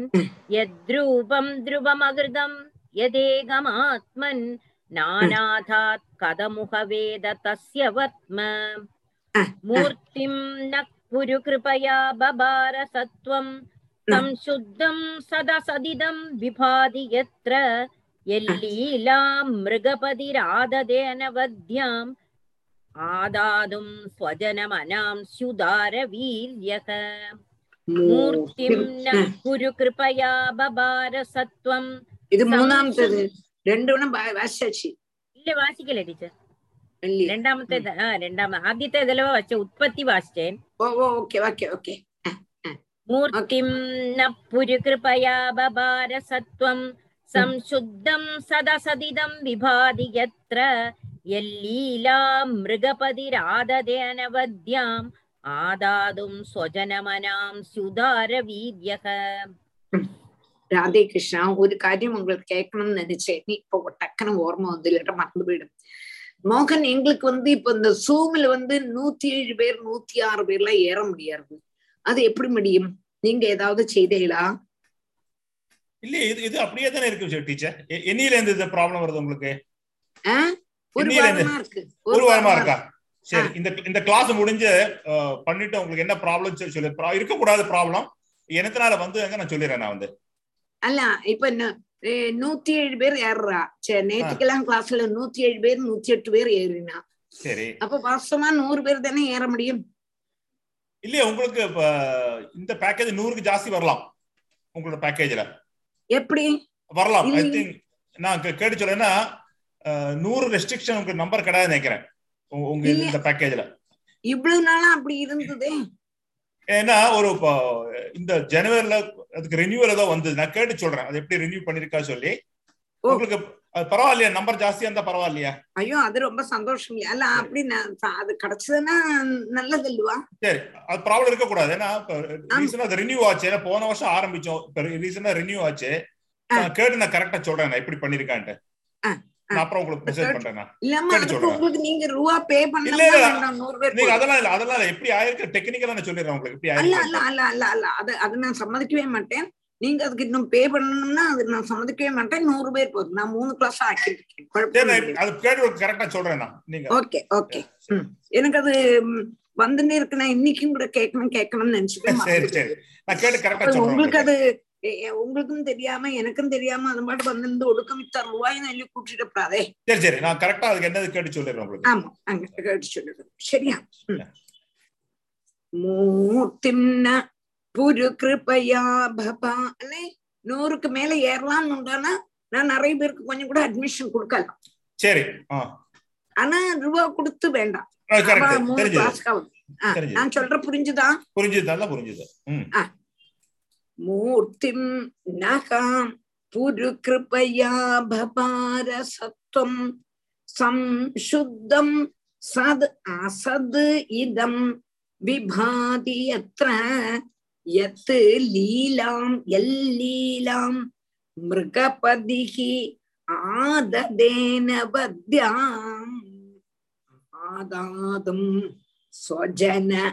Speaker 4: यद्रूपं ध्रुवमहृदं यदेकमात्मन् नानाथात् कदमुहवेद तस्य वत्म मूर्तिं न कुरु कृपया बबार सत्वं तं शुद्धं सदसदिदं विभाति यत्र यल्लीलां मृगपतिराददेन वद्याम् आदातुं स्वजनमनां स्युदारवीर्यः मूर्तिं न कुरु कृपया बबार
Speaker 1: सत्वं ഇത് മൂന്നാമത്തേത് രണ്ടും വാശി
Speaker 4: ഇല്ല വാശിക്കല്ലേ ടീച്ചർ രണ്ടാമത്തെ രണ്ടാമ ആദ്യത്തെ ഇതിലോ വച്ച ഉത്പത്തി വാശിച്ചേ
Speaker 1: ഓ ഓക്കെ ഓക്കെ ഓക്കെ
Speaker 4: മൂർത്തിം നപ്പുരുകൃപയാ ബഭാരസത്വം സംശുദ്ധം സദസതിതം വിഭാതി യത്ര യല്ലീലാം മൃഗപതിരാദതെ അനവദ്യാം ആദാതും സ്വജനമനാം സ്യുദാരവീര്യഃ
Speaker 1: ராதே கிருஷ்ணா ஒரு காரியம் உங்களுக்கு கேட்கணும்னு நினைச்சேன் இப்போ டக்குன்னு ஓர்ம வந்து இல்லாட்ட மறந்து போயிடும் மோகன் எங்களுக்கு வந்து இப்ப இந்த சூமில் வந்து நூத்தி ஏழு பேர் நூத்தி ஆறு பேர்லாம் ஏற முடியாது அது எப்படி முடியும் நீங்க ஏதாவது செய்தீங்களா
Speaker 2: இல்ல இது இது அப்படியே தானே இருக்கு டீச்சர் என்னையில இருந்து இந்த ப்ராப்ளம் வருது உங்களுக்கு
Speaker 1: ஒரு வாரமா இருக்கு
Speaker 2: ஒரு வாரமா இருக்கா சரி இந்த இந்த கிளாஸ் முடிஞ்சு பண்ணிட்டு உங்களுக்கு என்ன ப்ராப்ளம் சொல்லி இருக்கக்கூடாது ப்ராப்ளம் எனக்குனால வந்து நான் சொல்லிடுறேன் நான் வந்து
Speaker 1: அல்ல இப்ப ஏ, நூத்தி ஏழு பேர் ஏறுறா சரி நேற்றுக்கெல்லாம் கிளாஸ்ல நூத்தி ஏழு பேர் நூத்தி எட்டு பேர் ஏறினா
Speaker 2: சரி
Speaker 1: அப்ப வாஸ்தவமா நூறு பேர் தானே ஏற முடியும்
Speaker 2: இல்லையா உங்களுக்கு இந்த பேக்கேஜ் நூறுக்கு ஜாஸ்தி வரலாம் உங்களோட பேக்கேஜ்ல
Speaker 1: எப்படி
Speaker 2: வரலாம் ஐ. திங்க் நான் கேட்டு சொல்றேன்னா நூறு ரெஸ்ட்ரிக்ஷன் உங்களுக்கு நம்பர் கிடையாது நினைக்கிறேன் உங்க-. இந்த பேக்கேஜ்ல
Speaker 1: இவ்வளவு நாளா அப்படி இருந்ததே
Speaker 2: ஏன்னா ஒரு இந்த ஜனவரில அதுக்கு ரினியூவல் ஏதோ வந்தது. நான் கேட்டு சொல்றேன். அது எப்படி ரினியூ பண்ணிருக்கா சொல்லி. உங்களுக்கு பரவாயில்லையா? நம்பர் ஜாஸ்தியா இருந்தா பரவாயில்லையா?
Speaker 1: ஐயோ அது ரொம்ப சந்தோஷம். அல்ல அப்படி அது கிடைச்சதுன்னா நல்லது இல்லவா
Speaker 2: சரி. அது ப்ராப்ளம் இருக்க கூடாது ஏன்னா ரீசனா அது ரினியூ ஆச்சு. ஏன்னா போன வருஷம் ஆரம்பிச்சோம். ரீசனா ரினியூ ஆச்சு. கேட்டு நான் கரெக்டா சொல்றேன். நான் எப்படி பண்ணிருக்கான்ட்டு. அப்புறம் உங்களுக்கு மெசேஜ் பண்றேன்
Speaker 1: உங்களுக்கு நீங்க ரூபா பே பேர்
Speaker 2: நீங்க. அதெல்லாம் இல்ல அதெல்லாம் இல்ல. எப்படி ஆயிருக்கு? டெக்னிக்கலா நான் சொல்லிடுறேன் உங்களுக்கு. எப்படி
Speaker 1: அல்ல
Speaker 2: ஆயிருக்கு?
Speaker 1: அல்ல அல்ல அல்ல அல்ல. அது அது நான் சம்மதிக்கவே மாட்டேன். நீங்க அதுக்கு இன்னும் பே பண்ணணும்னா அது நான் சம்மதிக்கவே மாட்டேன். நூறு பேர் போதும். நான் மூணு கிளாஸ் ஆக்கிருக்கேன்
Speaker 2: அது கேட்டு கரெக்டா சொல்றேன் நான். நீங்க.
Speaker 1: ஓகே ஓகே எனக்கு அது வந்துட்டே இருக்கு. நான் இன்னைக்கும் கூட கேட்கணும் கேட்கணும்னு நினைச்சுட்டு
Speaker 2: சரி சரி. நான் கேட்டு கரெக்டா
Speaker 1: அப்ப
Speaker 2: சொல்றேன்
Speaker 1: உங்களுக்கு. அது உங்களுக்கும் தெரியாம எனக்கும் தெரியாம அது பாட்டு வந்து ஒடுக்கமித்த ரூபாய் சொல்லி கூட்டிடப்படாதே
Speaker 2: சரி சரி. நான் கரெக்டா அதுக்கு என்னது கேட்டு சொல்லிடுறேன்
Speaker 1: ஆமா அங்க கேட்டு சொல்லிடுறேன். சரியா. மூர்த்திம்ன புரு கிருபையா பபா அண்ணே நூறுக்கு மேல ஏறலாம்னு உண்டானா நான் நிறைய பேருக்கு கொஞ்சம் கூட அட்மிஷன் கொடுக்கலாம்.
Speaker 2: சரி
Speaker 1: ஆனா ரூபா கொடுத்து வேண்டாம். நான் சொல்ற புரிஞ்சுதா?
Speaker 2: புரிஞ்சுது நல்லா புரிஞ்சுது.
Speaker 1: மூர்த்திம் நகாம் புரு கிருபையா பபார சத்துவம் சம்சுத்தம் சத் அசத் இதம் விபாதி யத்ர யத் லீலாம் எல்லீலாம் மிருகபதிகி ஆததேன வத்யாம். ஆதாதும் ஸ்வஜன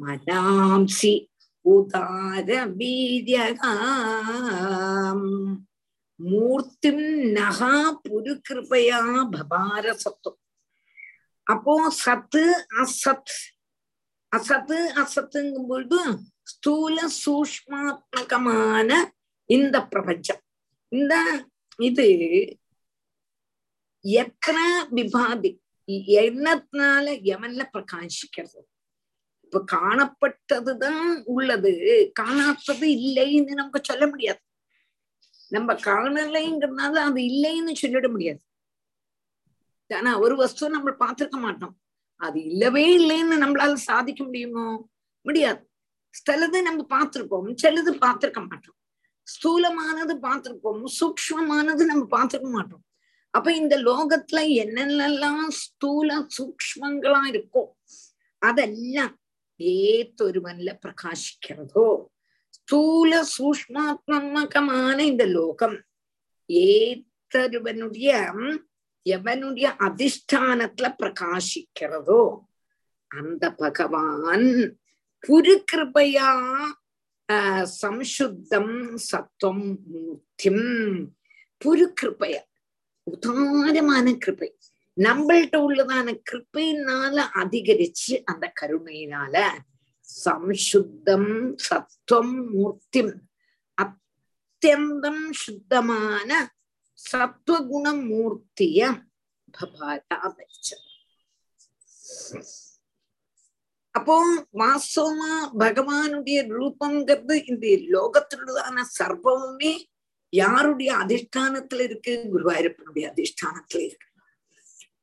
Speaker 1: மனாம்சி. உதார வீரியகாம் மூர்த்திம் நகா புரு கிருபையா பபார சத்து அப்போ சத்து அசத் அசத்து அசத்துங்கும் பொழுது ஸ்தூல சூஷ்மாத்மகமான இந்த பிரபஞ்சம் இந்த இது எத்தனை விபாதி எண்ணத்தினால எவன்ல பிரகாசிக்கிறது இப்ப காணப்பட்டதுதான் உள்ளது. காணாதது இல்லைன்னு நமக்கு சொல்ல முடியாது. நம்ம காணலைங்கிறதுனால அது இல்லைன்னு சொல்லிட முடியாது. ஆனா ஒரு வஸ்து நம்ம பார்த்திருக்க மாட்டோம். அது இல்லவே இல்லைன்னு நம்மளால சாதிக்க முடியுமோ? முடியாது. சிலது நம்ம பார்த்திருப்போம். சிலது பார்த்திருக்க மாட்டோம். ஸ்தூலமானது பார்த்திருப்போம். சூக்ஷ்மமானது நம்ம பார்த்திருக்க மாட்டோம். அப்ப இந்த லோகத்துல என்னென்னலாம் ஸ்தூல சூக்ஷ்மங்களா இருக்கோ அதெல்லாம் ஏத்தொருவன்ல பிரகாசிக்கிறதோ ஸ்தூல சூஷ்மாத்மகமான இந்த லோகம் ஏத்தருவனுடைய எவனுடைய அதிஷ்டானத்துல பிரகாசிக்கிறதோ அந்த பகவான் புரு கிருபையா சம்சுத்தம் சத்துவம் மூர்த்திம் புரு கிருபையா உதாரமான கிருபை நம்மள்கிட்ட உள்ளதான கிருப்பையினால அதிகரிச்சு அந்த கருணையினால சம்சுத்தம் சத்துவம் மூர்த்திம். அத்தியந்தம் சுத்தமான சத்வகுண மூர்த்திய பபாரா வச்ச அப்போ வாஸ்தவமா பகவானுடைய ரூபங்கிறது இந்த லோகத்திலுள்ளதான சர்வமுமே யாருடைய அதிஷ்டானத்துல இருக்கு? குருவாயூரப்பனுடைய அதிஷ்டானத்துல இருக்கு.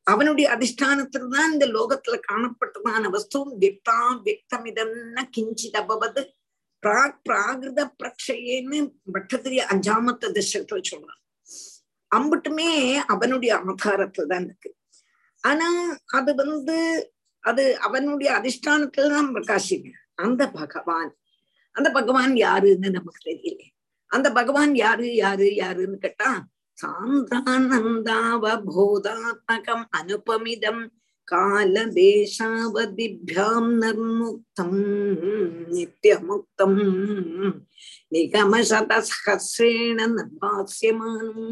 Speaker 1: அவனுடைய அதிஷ்டானத்துல தான் இந்த லோகத்துல காணப்பட்டதான வஸ்துவும் வியக்தா வியக்தமிதன்ன கிஞ்சித் அபவது பிராக் பிராகிருத பிரக்ஷையேன்னு பட்டத்திரிய அஞ்சாமத்த தசத்துல சொல்றான். அம்பட்டுமே அவனுடைய ஆதாரத்துல தான் இருக்கு. ஆனா அது வந்து அது அவனுடைய அதிஷ்டானத்துல தான் பிரகாஷிங்க அந்த பகவான். அந்த பகவான் யாருன்னு நமக்கு தெரியல. அந்த பகவான் யாரு யாரு யாருன்னு கேட்டா சாந்திரானந்தாவபோதாத்மகம் அனுபமிதம் காலதேசாவதிபியாம் நர்முக்தம் நித்தியமுக்தம் நிகம சதசகசிரேண நிர்பாசியமானம்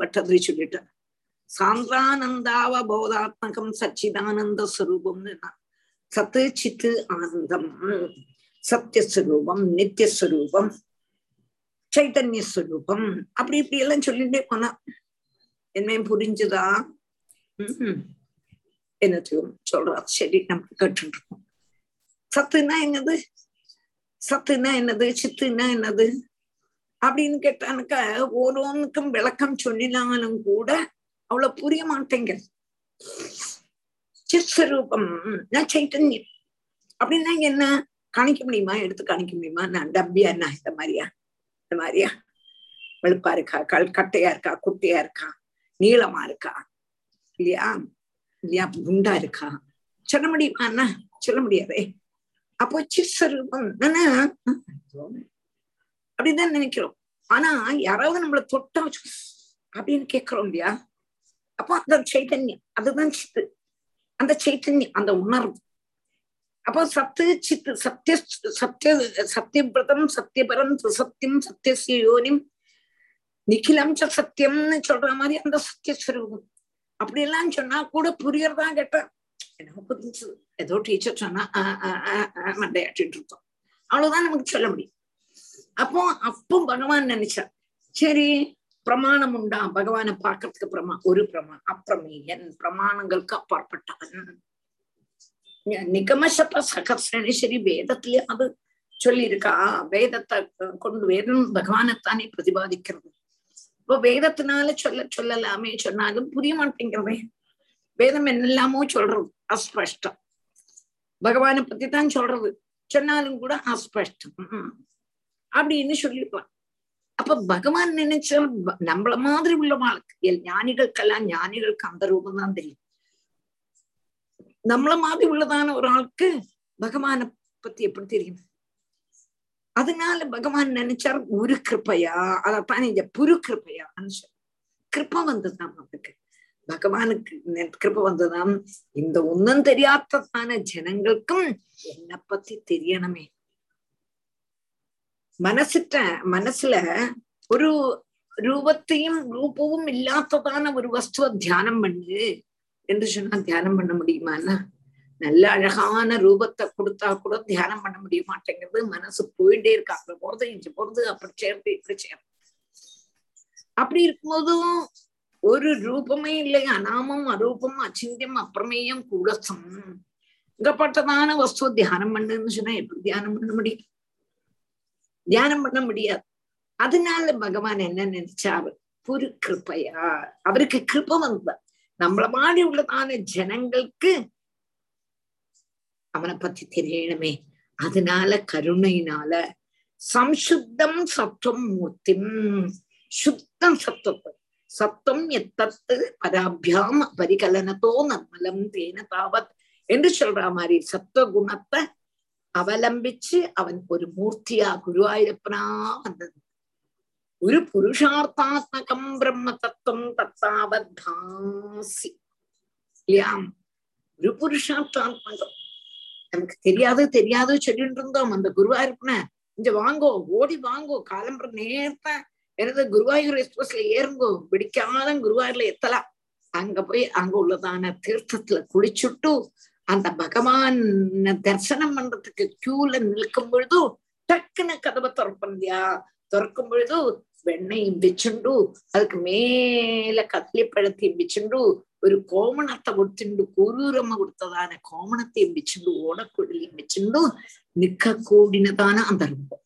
Speaker 1: பட்டதிரி சொல்லிட்டார். சாந்திரானந்தாவபோதாத்மகம் சச்சிதானந்த ஸ்வரூபம்னு சத்து சித்து ஆனந்தம். சத்தியஸ்வரூபம் நித்தியஸ்வரூபம். சைத்தன்ய ஸ்வரூபம் அப்படி இப்படி எல்லாம் சொல்லிட்டே போனா என்ன புரிஞ்சுதா? உம் என்னத்தையும் சொல்றா? சரி நம்ம கேட்டு இருக்கோம். சத்துனா என்னது? சத்துனா என்னது? சித்துனா என்னது? அப்படின்னு கேட்டானுக்க ஓரோனுக்கும் விளக்கம் சொல்லினாலும் கூட அவ்வளவு புரிய மாட்டேங்க. சிஸ்வரூபம் நான் சைத்தன்யம் அப்படின்னா என்ன? காணிக்க முடியுமா? எடுத்து காணிக்க முடியுமா? நான் டப்பியா என்ன? இந்த மாதிரியா? இந்த மாதிரியா? வெளுப்பா இருக்கா? கல் கட்டையா இருக்கா? குட்டையா இருக்கா? நீளமா இருக்கா? இல்லையா? இல்லையா? குண்டா இருக்கா? சொல்ல முடியுமா என்ன சொல்ல முடியாதே. அப்போ சிஸ்வரூபம் அப்படிதான் நினைக்கிறோம். ஆனா யாராவது நம்மள தொட்டா அப்படின்னு கேட்கிறோம் இல்லையா? அப்போ அந்த சைத்தன்யம் அதுதான் சித்து. அந்த சைத்தன்யம் அந்த உணர்வு. அப்போ சத்து சித்து சத்திய சத்திய சத்தியபிரதம் சத்தியபரம் சத்தியம் சத்தியசிய யோனிம் நிখিலம் ச சத்தியம்னு சொல்ற மாதிரி அந்த சத்தியஸ்வரூபம் அப்படி எல்லாம் சொன்னா கூட புரியறதா கேட்ட என்ன புரிஞ்சது. ஏதோ டீச்சர் சொன்னா மண்டையாட்டிட்டு இருந்தோம் அவ்வளவுதான் நமக்கு சொல்ல முடியும். அப்போ அப்போ பகவான் நினைச்சா சரி பிரமாணம் உண்டா? பகவானை பார்க்கறதுக்கு பிரமா ஒரு பிரமா அப்பிரமேயன் பிரமாணங்களுக்கு அப்பாற்பட்டவன். நிகமசத சகசிரணி சரி வேதத்திலே அது சொல்லியிருக்கா வேதத்தை கொண்டு வேதம் பகவானைத்தானே பிரதிபாதிக்கிறது. இப்போ வேதத்தினால சொல்ல சொல்லலாமே சொன்னாலும் புரிய மாட்டேங்கிறதே. வேதம் என்னெல்லாமோ சொல்றது அஸ்பஷ்டம். பகவானை பத்தி தான் சொல்றது. சொன்னாலும் கூட அஸ்பஷ்டம். அப்படின்னு சொல்லிருக்கலாம். அப்ப பகவான் நினைச்ச நம்மள மாதிரி உள்ள வாழ்க்கை ஞானிகளுக்கெல்லாம் ஞானிகளுக்கு அந்த ரூபம் தான் தெரியும். நம்மள மாதிரி உள்ளதான ஒரு ஆளுக்கு பகவானை பத்தி எப்படி தெரியும்? அதனால பகவான் நினைச்சார் ஒரு கிருப்பையா? அதான் இங்க புரு கிருப்பையா கிருப்ப வந்ததுதான் அவனுக்கு பகவானுக்கு கிருப்ப வந்ததாம் இந்த ஒன்னும் தெரியாததான ஜனங்களுக்கும் என்னை பத்தி தெரியணுமே. மனசிட்ட மனசுல ஒரு ரூபத்தையும் ரூபவும் இல்லாததான ஒரு வஸ்துவ தியானம் பண்ணு. என்று சொன்னா தியானம் பண்ண முடியுமான்னா? நல்ல அழகான ரூபத்தை கொடுத்தா கூட தியானம் பண்ண முடிய மாட்டேங்கிறது மனசு போயிட்டே இருக்கு. அப்புறம் போறது இஞ்சி போறது அப்புறம் சேர்ந்து இப்படி சேர்ந்து அப்படி இருக்கும்போதும் ஒரு ரூபமே இல்லை. அனாமம் அரூபம் அச்சிந்தியம் அப்பிரமேயம் கூடசம். இங்கப்பட்டதான வஸ்து தியானம் பண்ணுன்னு சொன்னா எப்படி தியானம் பண்ண முடியும்? தியானம் பண்ண முடியாது. அதனால பகவான் என்ன நினைச்சாரு? புரு கிருப்பையா. அவருக்கு கிருப்ப வந்தார் நம்மள மாதிரி உள்ளதான ஜனங்களுக்கு அவனை பத்தி தெரியணுமே. அதனால கருணையினால சம்சுத்தம் சத்துவம் மூர்த்திம். சுத்தம் சத்துவத்தை சத்தம் எத்தத்து பராபியாம் பரிகலனத்தோ நர்மலம் தேன தாவத் என்று சொல்ற மாதிரி சத்துவ குணத்தை அவலம்பிச்சு அவன் ஒரு மூர்த்தியா குருவாயிருப்பனா வந்தது. ഒരു പുരുഷാർത്ഥാത്മകം ബ്രഹ്മതത്വം തത്താവദ്ധാസി இல்லையாம் ஒரு புருஷார்த்தாத்மகம் நமக்கு தெரியாது தெரியாது சொல்லிட்டு இருந்தோம் அந்த குருவாயூரப்பன இங்க வாங்கோ ஓடி வாங்கோ காலம்பர நேரத்த எனது குருவாயூர் எக்ஸ்பிரஸ்ல ஏறுங்கோ பிடிக்காத குருவாயூர்ல எத்தலாம் அங்க போய் அங்க உள்ளதான தீர்த்தத்துல குளிச்சுட்டு அந்த பகவான் தரிசனம் பண்றதுக்கு கியூல நிற்கும் பொழுது டக்குன்னு கதவை திறப்பந்தியா திறக்கும் பொழுது வெண்ணையும் വെച്ചുണ്ടു அதுக்கு மேல കദളിപ്പഴത്തെയും വെച്ചുണ്ടു ഒരു കോമണത്തെ കൊടുത്തിണ്ട് കൂരൂരമ്മ കൊടുത്തതാണ് കോമണത്തെയും വെച്ചുണ്ടു ഓടക്കുഴലിയും വെച്ചുണ്ടു നിക്കക്കൂടിനതാണ് அந்த ரூபம்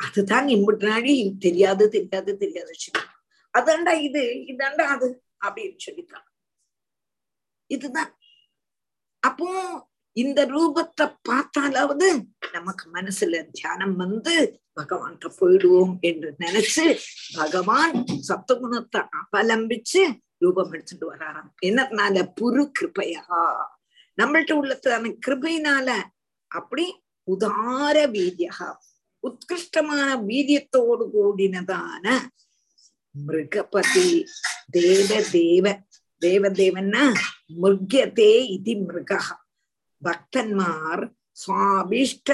Speaker 1: அதுதான் முன்னாடி தெரியாது தெரியாது தெரியாது சொல்லி அதாண்டா இது இதாண்டா அது அப்படின்னு சொல்லித்தான் இதுதான் அப்போ இந்த ரூபத்தை பார்த்தாலாவது நமக்கு மனசுல தியானம் வந்து பகவான்கிட்ட போயிடுவோம் என்று நினைச்சு பகவான் சத்துகுணத்தை அவலம்பிச்சு ரூபம் எடுத்துட்டு வராராம். என்னனால புரு கிருபையா. நம்மள்ட்ட உள்ளதான கிருபையினால அப்படி உதார வீதியா. உத்கிருஷ்டமான வீரியத்தோடு கூடினதான மிருகபதி தேவ தேவ. தேவதேவன்னா மிருகதே இது மிருகா. பக்தன்மார் சுவாபிஷ்ட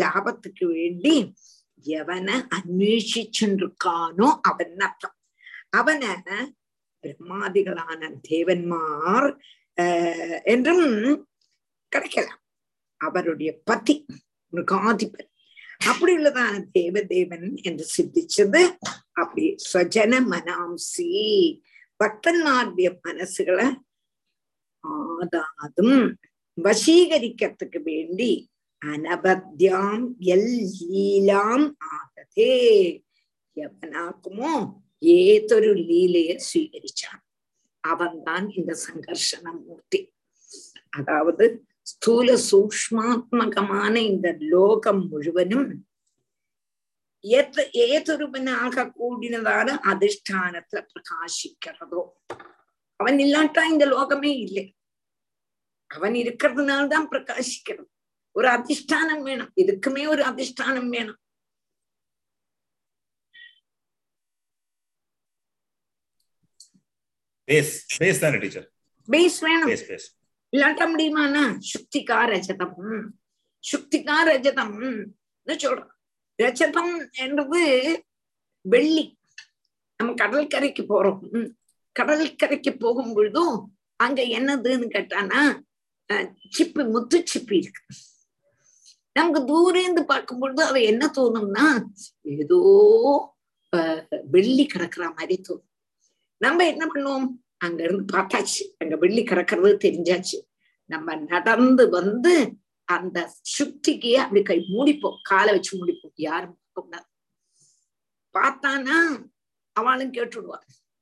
Speaker 1: லாபத்துக்கு வேண்டி எவனை அன்வேஷிச்சுருக்கானோ அவன் அர்த்தம். அவனை பிரம்மாதிகளான தேவன்மார் ஆஹ் என்றும் கிடைக்கலாம். அவருடைய பதி மிருகாதிபன். அப்படி உள்ளதான தேவதேவன் என்று சித்திச்சது அப்படி ஸ்வஜன மனாம்சி. பக்தன்மாருடைய மனசுகளை ஆதாதும் வசீகரிக்கிறதுக்கு வேண்டி அனபத்தியாம் எல் லீலாம் ஆகதே எவனாக்குமோ ஏதொரு லீலைய ஸ்வீகரிச்சான் அவன் தான் இந்த சங்கர்ஷண மூர்த்தி. அதாவது ஸ்தூல சூக்மாத்மகமான இந்த லோகம் முழுவதும் எத் ஏதொருவனாக கூடினதான அதிஷ்டானத்துல பிரகாசிக்கிறதோ அவன் இல்லாட்டா இந்த லோகமே இல்லை. அவன் இருக்கிறதுனால்தான் பிரகாசிக்கிறது ஒரு அதிஷ்டானம் வேணும். இதுக்குமே ஒரு அதிஷ்டானம் வேணும்.
Speaker 2: பேஸ்
Speaker 1: வேணும். இல்லாட்ட முடியுமாண்ணா சுக்திகா ரஜதம். சுக்திகா ரஜதம். சொல்றோம் ரஜதம் என்றது வெள்ளி. நம்ம கடற்கரைக்கு போறோம். கடற்கரைக்கு போகும் பொழுதும் அங்க என்னதுன்னு கேட்டானா சிப்பி முத்து சிப்பி இருக்கு. நமக்கு தூரேந்து பார்க்கும் பொழுது அவ என்ன தோணும்னா ஏதோ வெள்ளி கிடக்குற மாதிரி தோணும். நம்ம என்ன பண்ணுவோம்? அங்க இருந்து பார்த்தாச்சு. அங்க வெள்ளி கிடக்கிறது தெரிஞ்சாச்சு. நம்ம நடந்து வந்து அந்த சுத்திக்கு அப்படி கை மூடிப்போம். காலை வச்சு மூடிப்போம். யாரும் பார்த்தானா அவளும் கேட்டுடுவா.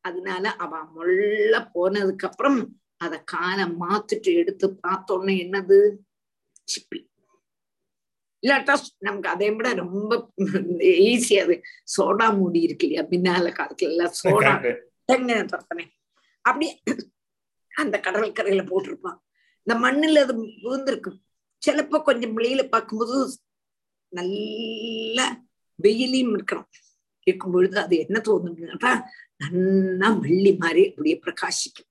Speaker 1: அதனால அவ முள்ள போனதுக்கு அப்புறம் அத காலை மாத்திட்டு எடுத்து பார்த்தோன்னே என்னது? சிப்பி. இல்லாட்டா நமக்கு அதை விட ரொம்ப ஈஸி அது. சோடா மூடி இருக்கு இல்லையா? பின்னால காலத்துல எல்லாம் சோடா. தரத்தனே. அப்படி அந்த கடற்கரையில போட்டிருப்பான். இந்த மண்ணுல அது விழுந்திருக்கு. சிலப்போ கொஞ்சம் வெளியில பார்க்கும்போது நல்ல வெயிலையும் இருக்கணும். இருக்கும் பொழுது அது என்ன தோணுதுன்னா நன்னா வெள்ளி மாதிரி அப்படியே பிரகாசிக்கும்.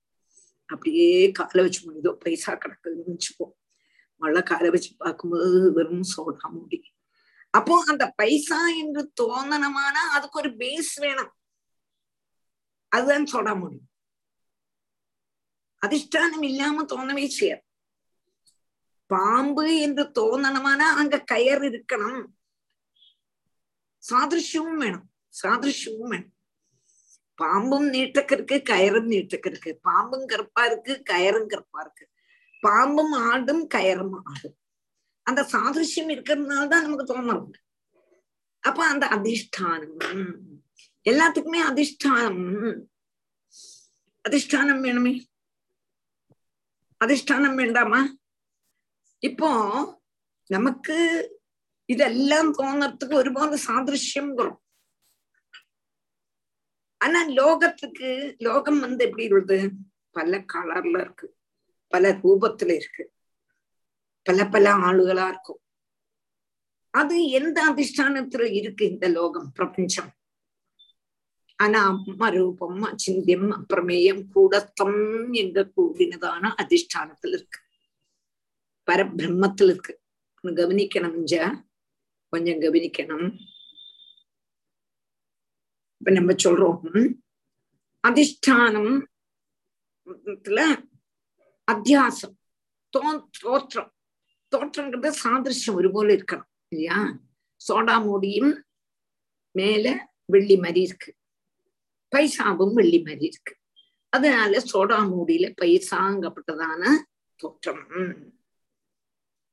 Speaker 1: அப்படியே காலை வச்சு முடியுதோ பைசா கிடக்குதுன்னு வச்சுப்போம் மழை காலை வச்சு பார்க்கும்போது வெறும் சோடா மூடி. அப்போ அந்த பைசா என்று தோணனமானா அதுக்கு ஒரு பேஸ் வேணும். அதுதான் சோடா முடியும் அதிஷ்டானம் இல்லாம தோணவே செய்யாது. பாம்பு என்று தோணணுமானா அங்க கயர் இருக்கணும். சாதிருஷ்யமும் வேணும். சாதிருஷ்யமும் வேணும். பாம்பும் நீட்டக்கு இருக்கு கயரும் நீட்டக்கு பாம்பும் கருப்பா இருக்கு கயரும் கருப்பா இருக்கு. பாம்பும் ஆடும் கயரும் ஆடும். அந்த சாதிருஷ்யம் இருக்கிறதுனாலதான் நமக்கு தோணும் அப்ப அந்த அதிஷ்டானம் எல்லாத்துக்குமே அதிஷ்டானம் அதிஷ்டானம் வேணுமே. அதிஷ்டானம் வேண்டாமா? இப்போ நமக்கு இதெல்லாம் தோணுறதுக்கு ஒருபாடு சாதிருஷ்யம் வரும் ஆனா லோகத்துக்கு லோகம் வந்து எப்படி உள்ளது பல கலர்ல இருக்கு. பல ரூபத்துல இருக்கு. பல பல ஆளுகளா இருக்கும். அது எந்த அதிஷ்டானத்துல இருக்கு இந்த லோகம் பிரபஞ்சம்? ஆனா ரூபம் அச்சிந்தியம் அப்பிரமேயம் கூடத்தம் எங்க கூடினதான அதிஷ்டானத்துல இருக்கு. பரபிரம்மத்துல இருக்கு. கவனிக்கணும் கொஞ்சம் கவனிக்கணும். இப்ப நம்ம சொல்றோம். அதிஷ்டானம் அத்தியாசம் தோ தோற்றம். தோற்றம்ன்றது சாதிருஷ்யம் ஒருபோல இருக்கணும் இல்லையா? சோடா மூடியும் மேல வெள்ளி மாதிரி இருக்கு. பைசாவும் வெள்ளி மாதிரி இருக்கு. அதனால சோடா மூடியில பைசாங்கப்பட்டதான தோற்றம்.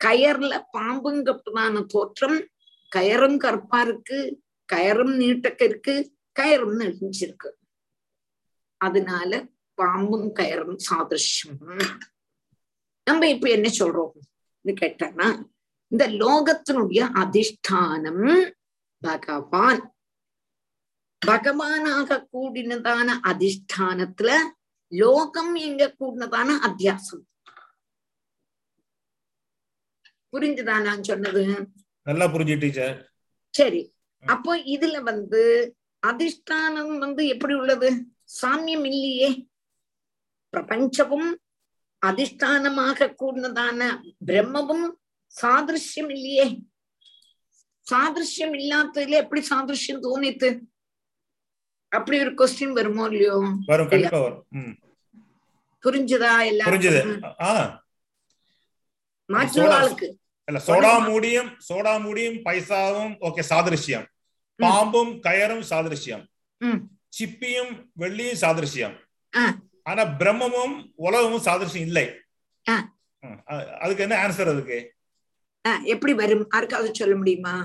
Speaker 1: கயர்ல பாம்புங்கப்பட்டதான தோற்றம். கயரும் கருப்பா இருக்கு. கயரும் நீட்டக்க இருக்கு. கயரும் நெளிஞ்சிருக்கு அதனால பாம்பும் கயரும் சாதிருஷ்யம் நம்ம இப்ப என்ன சொல்றோம் கேட்டா இந்த லோகத்தினுடைய அதிஷ்டானம் பகவான் பகவானாக கூடினதான அதிஷ்டானத்துல லோகம் எங்க கூடினதான அத்தியாசம் புரிஞ்சுதா நான் சொன்னது
Speaker 2: நல்லா புரிஞ்சு டீச்சர்
Speaker 1: சரி அப்போ இதுல வந்து அதிஷ்டானம் வந்து எப்படி உள்ளது? சாமியம் இல்லையே. பிரபஞ்சமும் அதிஷ்டானமாக கூடினதான பிரம்மமும் சாதிருஷ்யம் இல்லையே. சாதிருஷ்யம் இல்லாததுல எப்படி சாதிருஷ்யம் தோணித்து? அப்படி ஒரு கொஸ்டின் வருமோ இல்லையோ? புரிஞ்சுதா எல்லாரும் மாற்றுவாளுக்கு
Speaker 2: சோடா மூடியும் சோடா மூடியும் பைசாவும் ஓகே சாதிருஷ்யம். பாம்பும் கயரும் சாதிருஷ்யம் சிப்பியும் வெள்ளியும் சாதிருஷ்யம் ஆனா பிரம்மமும் உலகமும் சாதிருஷ்யம் இல்லை அதுக்கு என்ன ஆன்சர் அதுக்கு
Speaker 1: எப்படி வரும் யாருக்காவது சொல்ல முடியுமா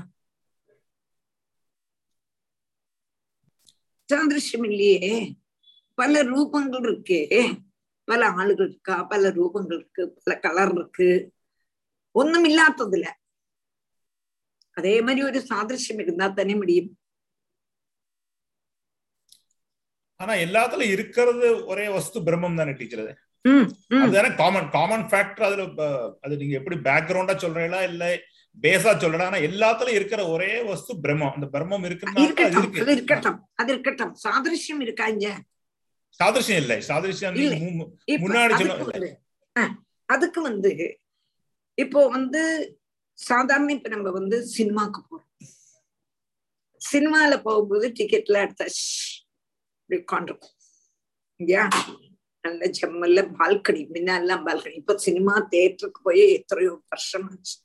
Speaker 1: சாதிருஷ்யம் இல்லையே பல ரூபங்கள் இருக்கு பல ஆளுகள் இருக்கா பல ரூபங்கள் இருக்கு பல கலர் இருக்கு ஒண்ணும் இல்லாததுல அதே மாதிரி ஒரு சாதிருஷ்யம் இருந்தா தானே முடியும்.
Speaker 2: ஆனா எல்லாத்துலயும் இருக்கிறது ஒரே வஸ்து பிரம்மம் தானே டீச்சர் அது. அதுதானே காமன் காமன் ஃபேக்டர் அதுல அது நீங்க எப்படி பேக்ரவுண்டா சொல்றீங்களா இல்ல பேஸா சொல்றா ஆனா எல்லாத்துலயும் இருக்கிற ஒரே வஸ்து பிரம்மம். அந்த பிரம்மம் இருக்குன்னு
Speaker 1: அது இருக்கட்டும் அது இருக்கட்டும் சாதிருஷ்யம் இருக்காங்க
Speaker 2: சாதிருஷ்யம் இல்லை. சாதிருஷ்யம் முன்னாடி
Speaker 1: அதுக்கு வந்து இப்போ வந்து சாதாரண இப்ப நம்ம வந்து சினிமாக்கு போறோம். சினிமால போகும்போது டிக்கெட்ல எடுத்தாச்சு இப்படி உட்காந்துருக்கும் இல்லையா? நல்ல ஜம்மல்ல பால்கனி முன்னெல்லாம் பால்கனி இப்ப சினிமா தேட்டருக்கு போய் எத்தனையோ வருஷம் ஆச்சு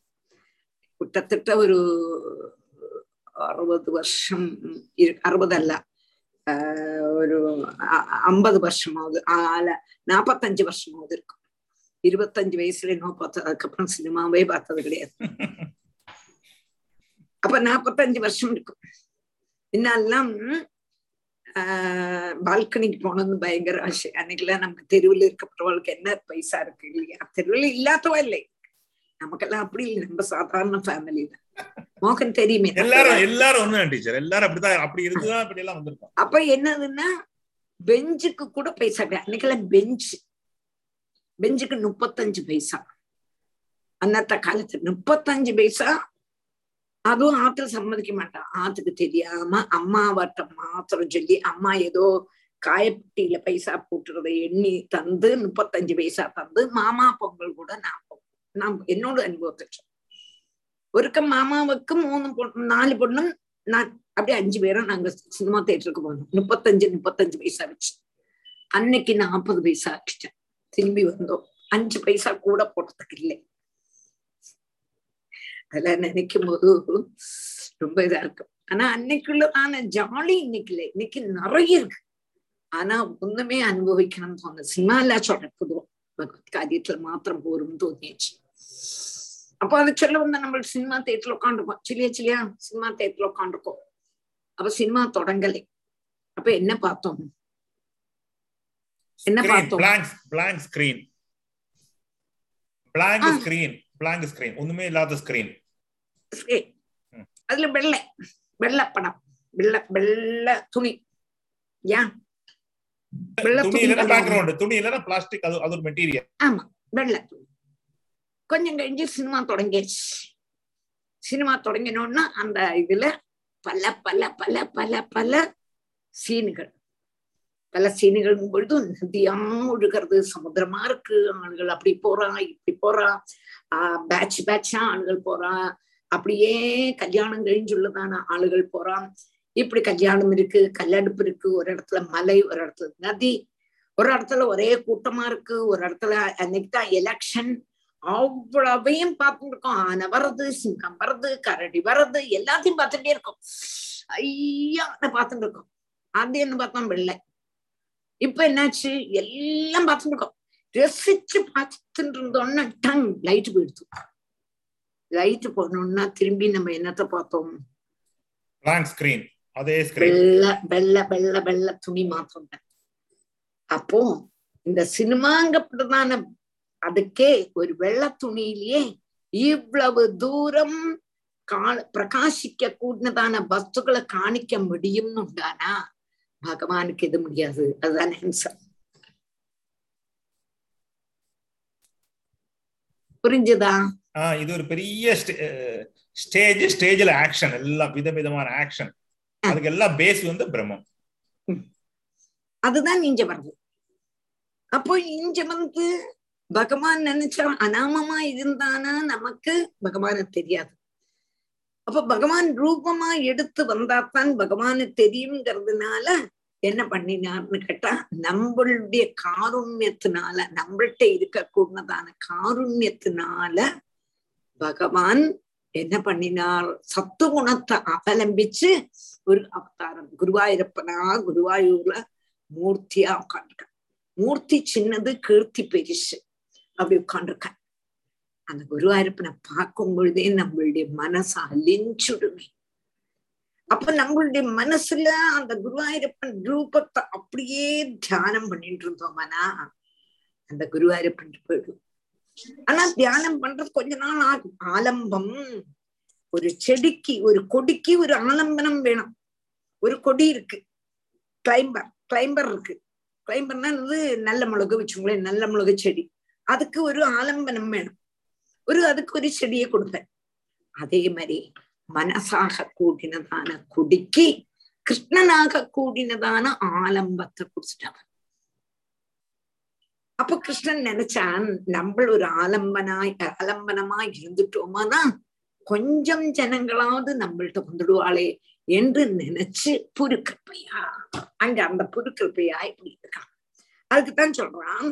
Speaker 1: கிட்டத்தட்ட ஒரு அறுபது வருஷம் அறுபது அல்ல. ஒரு ஐம்பது வருஷமாவது ஆல நாப்பத்தஞ்சு வருஷமாவது இருக்கும் இருபத்தஞ்சு வயசுல இன்னும் பார்த்தது அதுக்கப்புறம் சினிமாவே பார்த்தது கிடையாது அப்ப நாப்பத்தஞ்சு வருஷம் இருக்கும் இன்னெல்லாம் ஆஹ் பால்கனிக்கு போனது பயங்கர ஆசை அன்னைக்கெல்லாம் நம்ம தெருவில் இருக்கப்படுறவளுக்கு என்ன பைசா இருக்கு இல்லையா தெருவில் இல்லாதவா இல்லை நமக்கெல்லாம் அப்படி இல்லை நம்ம சாதாரண ஃபேமிலி தான் மோகன் தெரியுமே
Speaker 2: எல்லாரும் எல்லாரும் ஒண்ணு டீச்சர் எல்லாரும் அப்படிதான் அப்படி இருந்துதான் அப்படி எல்லாம் வந்திருக்கோம்
Speaker 1: அப்ப என்னதுன்னா பெஞ்சுக்கு கூட பைசா கிடையாது அன்னைக்கெல்லாம் பெஞ்ச் பெஞ்சுக்கு முப்பத்தஞ்சு பைசா. அன்னத்த காலத்துல முப்பத்தஞ்சு பைசா. அதுவும் ஆத்துல சம்மதிக்க மாட்டான் ஆத்துக்கு தெரியாம அம்மாவட்ட மாத்திரம் சொல்லி அம்மா ஏதோ காயப்பட்டியில பைசா போட்டுறத எண்ணி தந்து முப்பத்தஞ்சு பைசா தந்து மாமா பொங்கல் கூட நான் நான் என்னோட அனுபவத்தை ஒருக்க மாமாவுக்கு மூணு பொண்ணு நாலு பொண்ணும் நான் அப்படியே அஞ்சு பேரும் நாங்க சினிமா தேட்டருக்கு போனோம். முப்பத்தஞ்சு முப்பத்தஞ்சு பைசா வச்சு. அன்னைக்கு நாற்பது பைசா ஆக்கிட்டேன் திரும்பி வந்தோம். அஞ்சு பைசா கூட போட்டதுக்கு இல்லை. அதெல்லாம் நினைக்கும் போது ரொம்ப இதா இருக்கும். ஆனா அன்னைக்குள்ள அன்னைக்குள்ளதான ஜாலி இன்னைக்கு இல்லை. இன்னைக்கு நிறைய இருக்கு. ஆனா ஒண்ணுமே அனுபவிக்கணும்னு தோணுது சினிமா எல்லாம் சொல்லப்படுவோம் பகவத் காரியத்துல மாத்திரம் போரும் தோணியாச்சு. அப்போ அதை சொல்ல வந்த நம்ம சினிமா தேட்டர்ல உட்காந்துருக்கோம் சிலியா சிலியா சினிமா தேட்டர்ல உட்காந்துருக்கோம். அப்ப சினிமா தொடங்கலை. அப்ப என்ன பார்த்தோம்? என்ன பார்த்தோம்?
Speaker 2: Blank screen blank screen blank screen ஒண்ணுமே இல்லாத ஸ்கிரீன்
Speaker 1: அதுல வெள்ளை வெள்ளை படம். வெள்ளை வெள்ளை துணி. ஏன்?
Speaker 2: துணி இல்லைன்னா பேக்ரவுண்ட் துணி இல்லைன்னா பிளாஸ்டிக் அது அது ஒரு மெட்டீரியல்
Speaker 1: ஆமா வெள்ளை துணி. கொஞ்சம் கழிஞ்சு சினிமா தொடங்கிடுச்சு சினிமா தொடங்கினோன்னா அந்த இதுல பல பல பல பல பல சீனுகள். பல சீனிகளும் பொழுது நதியா ஒழுகிறது சமுத்திரமா இருக்கு ஆண்கள் அப்படி போறான் இப்படி போறான் ஆஹ் பேட்ச் பேட்சா ஆண்கள் போறான் அப்படியே கல்யாணம் கழிஞ்சுள்ளதான ஆளுகள் போறான் இப்படி கல்யாணம் இருக்கு கல்லடுப்பு இருக்கு ஒரு இடத்துல மலை ஒரு இடத்துல நதி ஒரு இடத்துல ஒரே கூட்டமா இருக்கு ஒரு இடத்துல அன்னைக்கு தான் எலெக்ஷன் அவ்வளவையும் பார்த்துட்டு இருக்கோம். ஆனை வர்றது சிங்கம் வர்றது கரடி வர்றது எல்லாத்தையும் பார்த்துட்டே இருக்கோம். ஐயா பார்த்துட்டு இருக்கோம். அது என்ன பார்த்தோம்? வெள்ளை. இப்ப என்னாச்சு? எல்லாம் பார்த்துட்டு இருக்கோம் ரசிச்சு பார்த்துட்டு இருந்தோம்னா டங் லைட் போயிடுச்சு. லைட் போனோம்னா திரும்பி நம்ம என்னத்தை பார்த்தோம்? வெள்ள வெள்ள வெள்ள வெள்ள துணி மாத்திரம் அப்போ இந்த சினிமாங்கப்பட்டதான அதுக்கே ஒரு வெள்ள துணியிலேயே இவ்வளவு தூரம் பிரகாசிக்க கூடினதான வஸ்துக்களை காணிக்க முடியும்னு உண்டானா பகவானுக்கு எது முடியாது. அதுதான் புரிஞ்சுதா?
Speaker 2: ஆஹ் இது ஒரு பெரிய ஸ்டேஜ் ஸ்டேஜ்ல ஆக்ஷன் எல்லாம் விதவிதமான ஆக்ஷன் அதுக்கு எல்லாம் பேஸ் வந்து பிரம்மம்.
Speaker 1: அதுதான் இங்க வருது. அப்போ இங்க வந்து பகவான் நினைச்சா அனாமமா இருந்தானா? நமக்கு பகவான தெரியாது. அப்ப பகவான் ரூபமா எடுத்து வந்தாத்தான் பகவானு தெரியுங்கிறதுனால என்ன பண்ணினார்னு கேட்டா நம்மளுடைய காருண்யத்தினால நம்மள்கிட்ட இருக்கக்கூடதான காருண்யத்தினால பகவான் என்ன பண்ணினார்? சத்து குணத்தை அவலம்பிச்சு ஒரு அவதாரம் குருவாயூரப்பனா குருவாயூர்ல மூர்த்தியா உட்காந்துருக்க மூர்த்தி சின்னது கீர்த்தி பெரிசு. அப்படி உட்காந்துருக்க அந்த குருவாயிருப்பனை பார்க்கும் பொழுதே நம்மளுடைய மனசு அலிஞ்சுடுமே அப்ப நம்மளுடைய மனசுல அந்த குருவாயிருப்பன் ரூபத்தை அப்படியே தியானம் பண்ணிட்டு இருந்தோம்னா அந்த குருவாயிருப்பன் போயிடும். ஆனா தியானம் பண்றது கொஞ்ச நாள் ஆகும். ஆலம்பம் ஒரு செடிக்கு ஒரு கொடிக்கு ஒரு ஆலம்பனம் வேணும். ஒரு கொடி இருக்கு. கிளைம்பர் கிளைம்பர் இருக்கு. கிளைம்பர்னா நல்ல மிளகு வச்சுங்களேன் நல்ல மிளகு செடி. அதுக்கு ஒரு ஆலம்பனம் வேணும். ஒரு அதுக்கு ஒரு செடியை கொடுப்பேன் அதே மாதிரி மனசாக கூடினதான குடிக்கு கிருஷ்ணனாக கூடினதான ஆலம்பத்தை குடிச்சிட்டாங்க அப்ப கிருஷ்ணன் நினைச்சான் நம்ம ஒரு ஆலம்பனாய் ஆலம்பனமாய் இருந்துட்டோமானா கொஞ்சம் ஜனங்களாவது நம்மள்ட்ட வந்துடுவாளே என்று நினைச்சு புருக்கிருப்பையா அங்க அந்த புருக்கிருப்பையா இப்படி இருக்கான் அதுக்குத்தான் சொல்றான்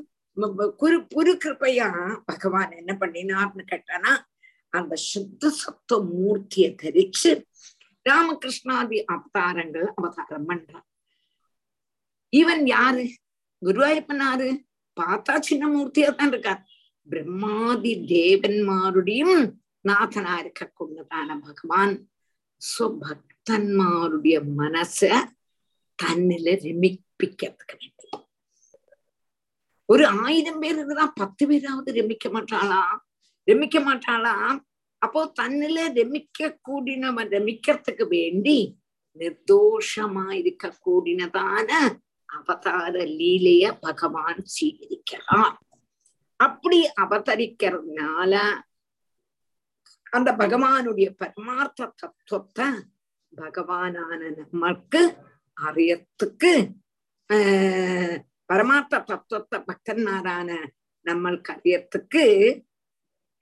Speaker 1: குரு குரு கிருப்பையா பகவான் என்ன பண்ணினார்னு கேட்டானா அந்த சுத்த சத்துவ மூர்த்தியை தரிச்சு ராமகிருஷ்ணாதி அவதாரங்கள் அவதாரம் பண்றான். இவன் யாரு? குருவாயூரப்பன் பார்த்தா சின்ன மூர்த்தியா தான் இருக்கார். பிரம்மாதி தேவன்மாருடையும் நாதனா இருக்க கொண்டதான பகவான். சுபக்தன்மாருடைய மனச தன்னில ரமிப்பிக்கிறதுக்கு வேண்டும் ஒரு ஆயிரம் பேர் இருக்குதான் பத்து பேராவது ரமிக்க மாட்டாளா? ரமிக்க மாட்டாளா? அப்போ தன்னில ரமிக்க கூடினவன் ரமிக்கிறதுக்கு வேண்டி நிர்தோஷமா இருக்க கூடினதான அவதார லீலைய பகவான் சீகரிக்கிறார் அப்படி அவதரிக்கிறதுனால அந்த பகவானுடைய பரமார்த்த தத்துவத்தை பகவானான நமக்கு அறியத்துக்கு ஆஹ் பரமார்த்த தத்துவத்தை பக்தன்மாரான நம்மளுக்கு அறியத்துக்கு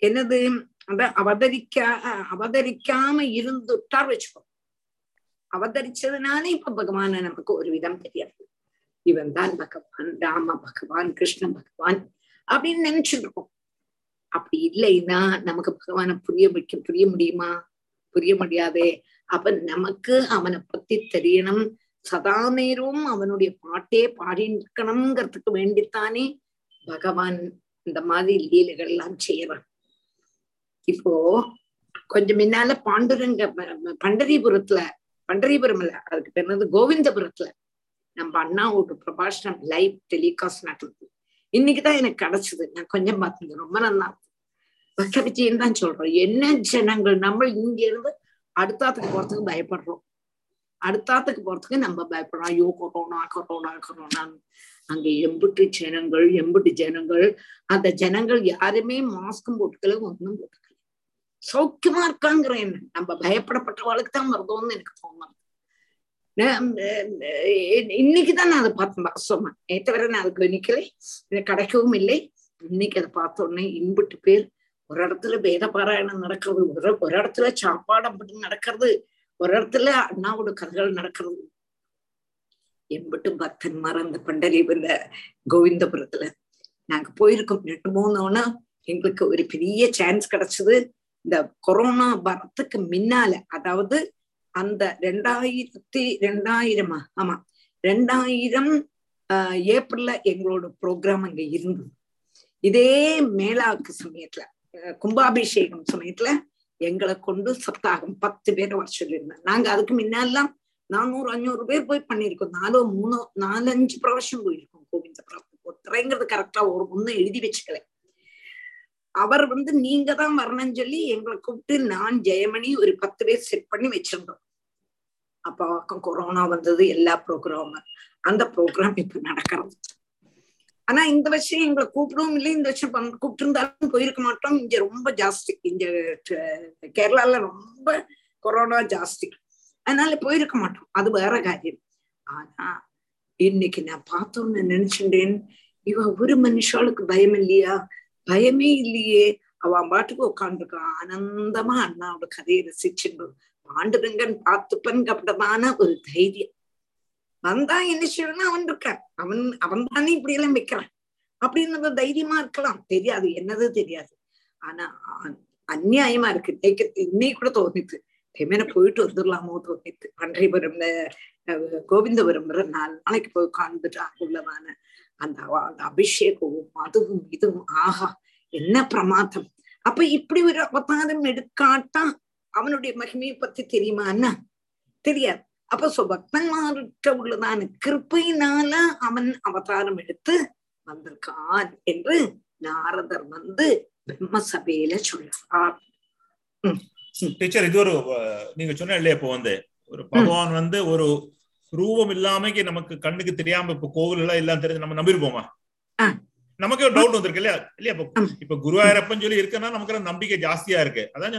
Speaker 1: என்னது? அத அவதரிக்கா அவதரிக்காம இருந்துட்டார் வச்சுக்கோ. அவதரிச்சதுனால இப்ப பகவான நமக்கு ஒரு விதம் தெரியாது. இவன் தான் பகவான் ராம பகவான் கிருஷ்ண பகவான் அப்படின்னு நினைச்சிட்டு இருக்கோம் அப்படி இல்லைன்னா நமக்கு பகவானை புரிய வைக்க புரிய முடியுமா? புரிய முடியாதே. அப்ப நமக்கு அவனை பத்தி தெரியணும். சதா நேரமும் அவனுடைய பாட்டே பாடிக்கணுங்கிறதுக்கு வேண்டித்தானே பகவான் இந்த மாதிரி லீலைகள் எல்லாம் செய்யறான். இப்போ கொஞ்சம் முன்னால பாண்டுரங்க பண்டரிபுரத்துல பண்டரிபுரம் இல்ல அதுக்கு பேர் கோவிந்தபுரத்துல நம்ம அண்ணா ஒரு பிரபாஷணம் லைவ் டெலிகாஸ்ட் நடந்தது. இன்னைக்குதான் எனக்கு கிடைச்சது. நான் கொஞ்சம் பார்த்தேன் ரொம்ப நல்லா பக்த விஜயம் தான் சொல்றோம். என்ன ஜனங்கள்? நம்ம இங்க இருந்து அடுத்தாத்துக்கு போறதுக்கு பயப்படுறோம். அடுத்தாத்துக்கு போறதுக்கு நம்ம பயப்படுறோம் ஐயோ கொரோனா கொரோனா கொரோனான்னு அங்க எம்பிட்டு ஜனங்கள் எம்பிட்டு ஜனங்கள். அந்த ஜனங்கள் யாருமே மாஸ்கும் போட்டுக்கல ஒன்றும் போட்டுக்கல. சௌக்கியமா இருக்காங்கிற என்ன? நம்ம பயப்படப்பட்டவாளுக்கு தான் வருதோன்னு எனக்கு தோணும். இன்னைக்குதான் நான் அதை பார்த்தேன் வாசமா நேற்று வரை நான் அதுக்கு நிக்கலை. கிடைக்கவும் இல்லை. இன்னைக்கு அதை பார்த்த உடனே இன்புட்டு பேர் ஒரு இடத்துல வேத பாராயணம் நடக்கிறது ஒரு ஒரு இடத்துல சாப்பாடு அப்படி நடக்கிறது ஒரு இடத்துல அண்ணாவோட கதைகள் நடக்கிறது. எம்பிட்டு பக்தன்மார் அந்த பண்டரிபுர கோவிந்தபுரத்துல. நாங்க போயிருக்கோம். ரெண்டு மூணுன்னா எங்களுக்கு ஒரு பெரிய சான்ஸ் கிடைச்சது. இந்த கொரோனா வரத்துக்கு முன்னால அதாவது அந்த ரெண்டாயிரத்தி ரெண்டாயிரமா ஆமா ரெண்டாயிரம் ஆஹ் ஏப்ரல்ல எங்களோட ப்ரோக்ராம் அங்க இருந்தது. இதே மேலாக்கு சமயத்துல கும்பாபிஷேகம் சமயத்துல எங்களை கொண்டு சப்தாகம் பத்து பேர் வர சொல்லியிருந்தேன். நாங்க அதுக்கு முன்னெல்லாம் நானூறு அஞ்சூறு பேர் போய் பண்ணிருக்கோம் நாலோ மூணோ நாலஞ்சு பிரவசம் போயிருக்கோம் கோவிந்த பிராப்தி கரெக்டா ஒரு ஒன்னும் எழுதி வச்சுக்கல. அவர் வந்து நீங்க தான் வரணும்னு சொல்லி எங்களை கூப்பிட்டு நான் ஜெயமணி ஒரு பத்து பேர் செட் பண்ணி வச்சிருந்தோம். அப்போ கொரோனா வந்தது எல்லா ப்ரோக்ராமும் அந்த ப்ரோக்ராம் இப்ப நடக்கிறது. ஆனா இந்த வருஷம் எங்களை கூப்பிடவும் இல்லை. இந்த வருஷம் கூப்பிட்டுருந்தாலும் போயிருக்க மாட்டோம். இங்க ரொம்ப ஜாஸ்தி. இங்க கேரளால ரொம்ப கொரோனா ஜாஸ்தி. அதனால போயிருக்க மாட்டோம். அது வேற காரியம். ஆனா இன்னைக்கு நான் பார்த்தோம்னு நினைச்சுட்டேன் இவ ஒரு மனுஷாளுக்கு பயம் இல்லையா? பயமே இல்லையே. அவன் பாட்டுக்கு உட்காந்துருக்கான் ஆனந்தமா அண்ணாவோட கதையை ரசிச்சுட்டு பாண்டுரங்கன் பார்த்துப்பன் கப்படமான ஒரு தைரியம். வந்தா என்ன செய்யணும் அவன் இருக்கான். அவன் அவன் தானே இப்படி எல்லாம் வைக்கிறான். அப்படின்னு தைரியமா இருக்கலாம். தெரியாது. என்னது தெரியாது. ஆனா அந்நியாயமா இருக்கு. இன்னைக்கு கூட தோணுது. தெமேன போயிட்டு வந்துடலாமோ தோணித்து பன்றைபுரம்ல கோவிந்தபுரம் நாலு நாளைக்கு போய் உட்கார்ந்துட்டு அங்குள்ளதான அந்த அந்த அபிஷேகமும் அதுவும் இதுவும். ஆஹா என்ன பிரமாதம். அப்ப இப்படி ஒரு அவதாரம் எடுக்காட்டா அவனுடைய மகிமையை பத்தி தெரியுமா என்ன தெரியாது. அப்ப பக்தன்மார்கிட்ட உள்ளதான கிருப்பையினால அவன் அவதாரம் எடுத்து வந்திருக்கான் என்று நாரதர் வந்து பிரம்ம சபையில சொல்றார்
Speaker 2: டீச்சர் இது ஒரு நீங்க சொன்ன இல்லையா இப்போ வந்து ஒரு பகவான் வந்து ஒரு ரூபம் இல்லாமக்கு நமக்கு கண்ணுக்கு தெரியாம இப்ப கோவில் எல்லாம் எல்லாம் தெரிஞ்சு நம்ம நம்பிருப்போமா நமக்கு ஒரு டவுட் வந்திருக்கு இல்லையா? இல்லையா இப்ப இப்ப குருவாயிரப்பன் சொல்லி இருக்குன்னா நமக்கு நம்பிக்கை ஜாஸ்தியா இருக்கு. அதான்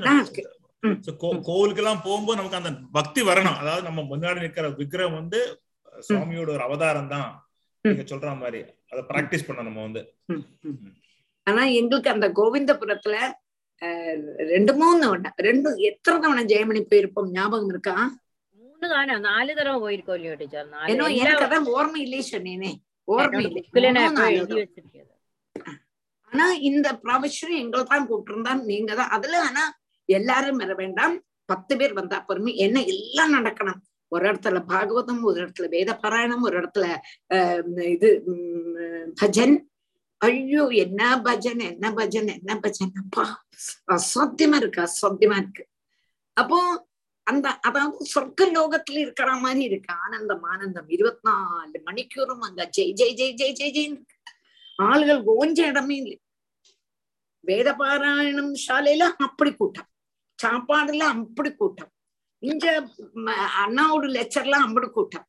Speaker 2: கோவிலுக்கு எல்லாம் போகும்போது நமக்கு அந்த பக்தி வரணும். அதாவது நம்ம முன்னாடி நிக்கிற விக்கிரகம் வந்து சுவாமியோட ஒரு அவதாரம் தான் நீங்க சொல்ற மாதிரி. அதை பிராக்டிஸ் பண்ண நம்ம வந்து.
Speaker 1: ஆனா எங்களுக்கு அந்த கோவிந்தபுரத்துல ரெண்டு மூணு ரெண்டு எத்தனை தவணை ஜெயமணி போயிருப்போம்? ஞாபகம் இருக்கா?
Speaker 4: மூணு தானே நாலு தடவை போயிருக்கோம் இல்லையோ டீச்சர்?
Speaker 1: ஏன்னா எனக்கு அதான் ஓர்மை இல்லையே சொன்னேனே. ஓர்மை இல்லை ஆனா இந்த ப்ரொஃபஷன் எங்களை தான் கூப்பிட்டுருந்தான் நீங்க தான். அதுல ஆனா எல்லாரும் வர வேண்டாம். பத்து பேர் வந்தா பொறுமை. என்ன எல்லாம் நடக்கணும்? ஒரு இடத்துல பாகவதம் ஒரு இடத்துல வேத பாராயணம் ஒரு இடத்துல இது பஜன். ஐயோ என்ன பஜன் என்ன பஜன் என்ன பஜன்? அப்பா அசாத்தியமா இருக்கு அசாத்தியமா இருக்கு. அப்போ அந்த அதாவது சொர்க்க லோகத்துல இருக்கிற மாதிரி இருக்கு. ஆனந்தம் ஆனந்தம். இருபத்தி நாலு மணிக்கூறும் அங்க ஜெய் ஜெய் ஜெய் ஜெய் ஜெய் ஜெய் ஆளுகள் ஓஞ்ச இடமே இல்லை. வேத பாராயணம் சாலையில அப்படி கூட்டம். சாப்பாடுல அப்படி கூட்டம் இங்க அண்ணாவோட லெக்சர்ல அம்படி கூட்டம்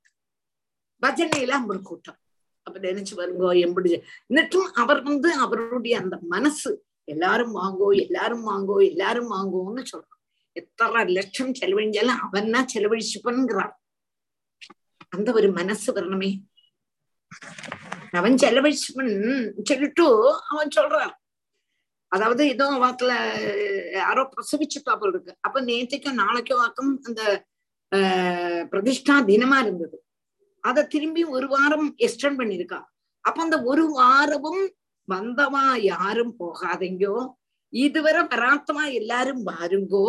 Speaker 1: பஜனையில அம்படி கூட்டம் அப்ப நினைச்சு வருங்கோ எம்படி എന്നിട്ടും அவர் வந்து அவருடைய அந்த மனசு எல்லாரும் வாங்கோ எல்லாரும் வாங்கோ எல்லாரும் வாங்கோன்னு சொல்றான் எத்தனை லட்சம் செலவழிஞ்சாலும் அவன் தான் செலவழிச்சுப்பன்கிறான் அந்த ஒரு மனசு வரணுமே அவன் செலவழிச்சுப்பன் சொல்லிட்டு அவன் சொல்றான் அதாவது ஏதோ வாக்குல யாரோ பிரசவிச்சுட்டா போல இருக்கு. அப்ப நேத்திக்கும் நாளைக்கோ வாக்கும் அந்த பிரதிஷ்டா தினமா இருந்தது. அத திரும்பி ஒரு வாரம் எக்ஸ்டெண்ட் பண்ணிருக்கா அப்ப அந்த ஒரு வாரமும் வந்தவா யாரும் போகாதீங்கோ. இதுவரை வராத்தமா எல்லாரும் பாருங்கோ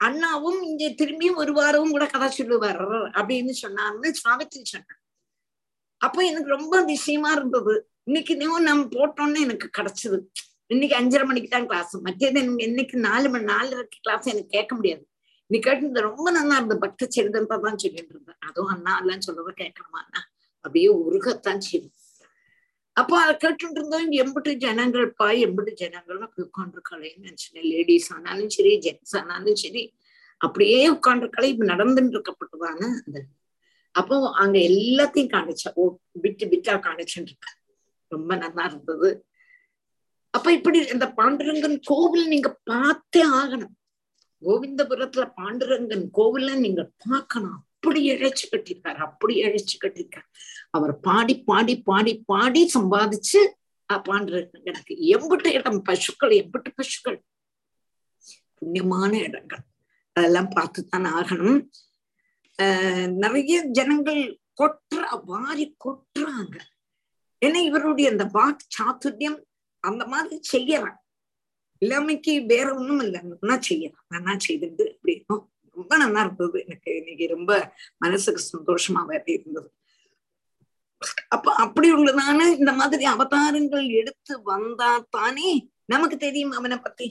Speaker 1: அண்ணாவும் இங்க திரும்பியும் ஒரு வாரமும் கூட கதை சொல்லுவார் அப்படின்னு சொன்னான்னு சாவித்திரி சொன்னார். அப்ப எனக்கு ரொம்ப அதிசயமா இருந்தது. இன்னைக்கு நம்ம போட்டோம்னு எனக்கு கிடைச்சது. இன்னைக்கு அஞ்சரை மணிக்கு தான் கிளாஸ் மற்றது எனக்கு இன்னைக்கு நாலு மணி நாலரைக்கு கிளாஸ் எனக்கு கேட்க முடியாது. நீ கேட்டு ரொம்ப நல்லா இருந்த பக்த சரிதம் தான் சொல்லிட்டு இருந்தேன் அதுவும் அண்ணா எல்லாம் சொல்றத கேட்கணுமா அண்ணா? அப்படியே உருகத்தான் செய்யும். அப்போ அதை கேட்டுட்டு இருந்தோம் எம்பிட்டு ஜனங்கள் பாய் எம்பிட்டு ஜனங்கள் அப்படி உட்காந்துருக்காளேன்னு நினைச்சேன். லேடிஸ் ஆனாலும் சரி ஜென்ஸ் ஆனாலும் சரி அப்படியே உட்காந்துருக்காளே இப்ப நடந்துட்டு இருக்கப்பட்டதான அந்த அப்போ அங்க எல்லாத்தையும் காணிச்சா ஓ பிட்டு பிட்டா காணிச்சுட்டு இருக்க ரொம்ப நல்லா இருந்தது. அப்ப இப்படி அந்த பாண்டுரங்கன் கோவில் நீங்க பார்த்தே ஆகணும். கோவிந்தபுரத்துல பாண்டுரங்கன் கோவில நீங்க பார்க்கணும். அப்படி இழைச்சு கட்டிருக்காரு அப்படி இழைச்சு கட்டிருக்காரு அவர் பாடி பாடி பாடி பாடி சம்பாதிச்சு பாண்டுரங்கனுக்கு எம்பிட்டு இடம் பசுக்கள் எம்பிட்டு பசுக்கள். புண்ணியமான இடங்கள். அதெல்லாம் பார்த்துதான் ஆகணும். ஆஹ் நிறைய ஜனங்கள் கொட்டுற வாரி கொட்டுறாங்க. ஏன்னா இவருடைய அந்த வாக் சாத்துரியம் அந்த மாதிரி செய்யறான். இல்லாமைக்கு வேற ஒண்ணும் இல்லை. நல்லா செய்யறான். நல்லா செய்திருந்து அப்படின்னும் ரொம்ப நல்லா இருந்தது. எனக்கு இன்னைக்கு ரொம்ப மனசுக்கு சந்தோஷமாவே இருந்தது. அப்ப அப்படி உள்ளதான இந்த மாதிரி அவதாரங்கள் எடுத்து வந்தா தானே நமக்கு தெரியும் அவனை பத்தி.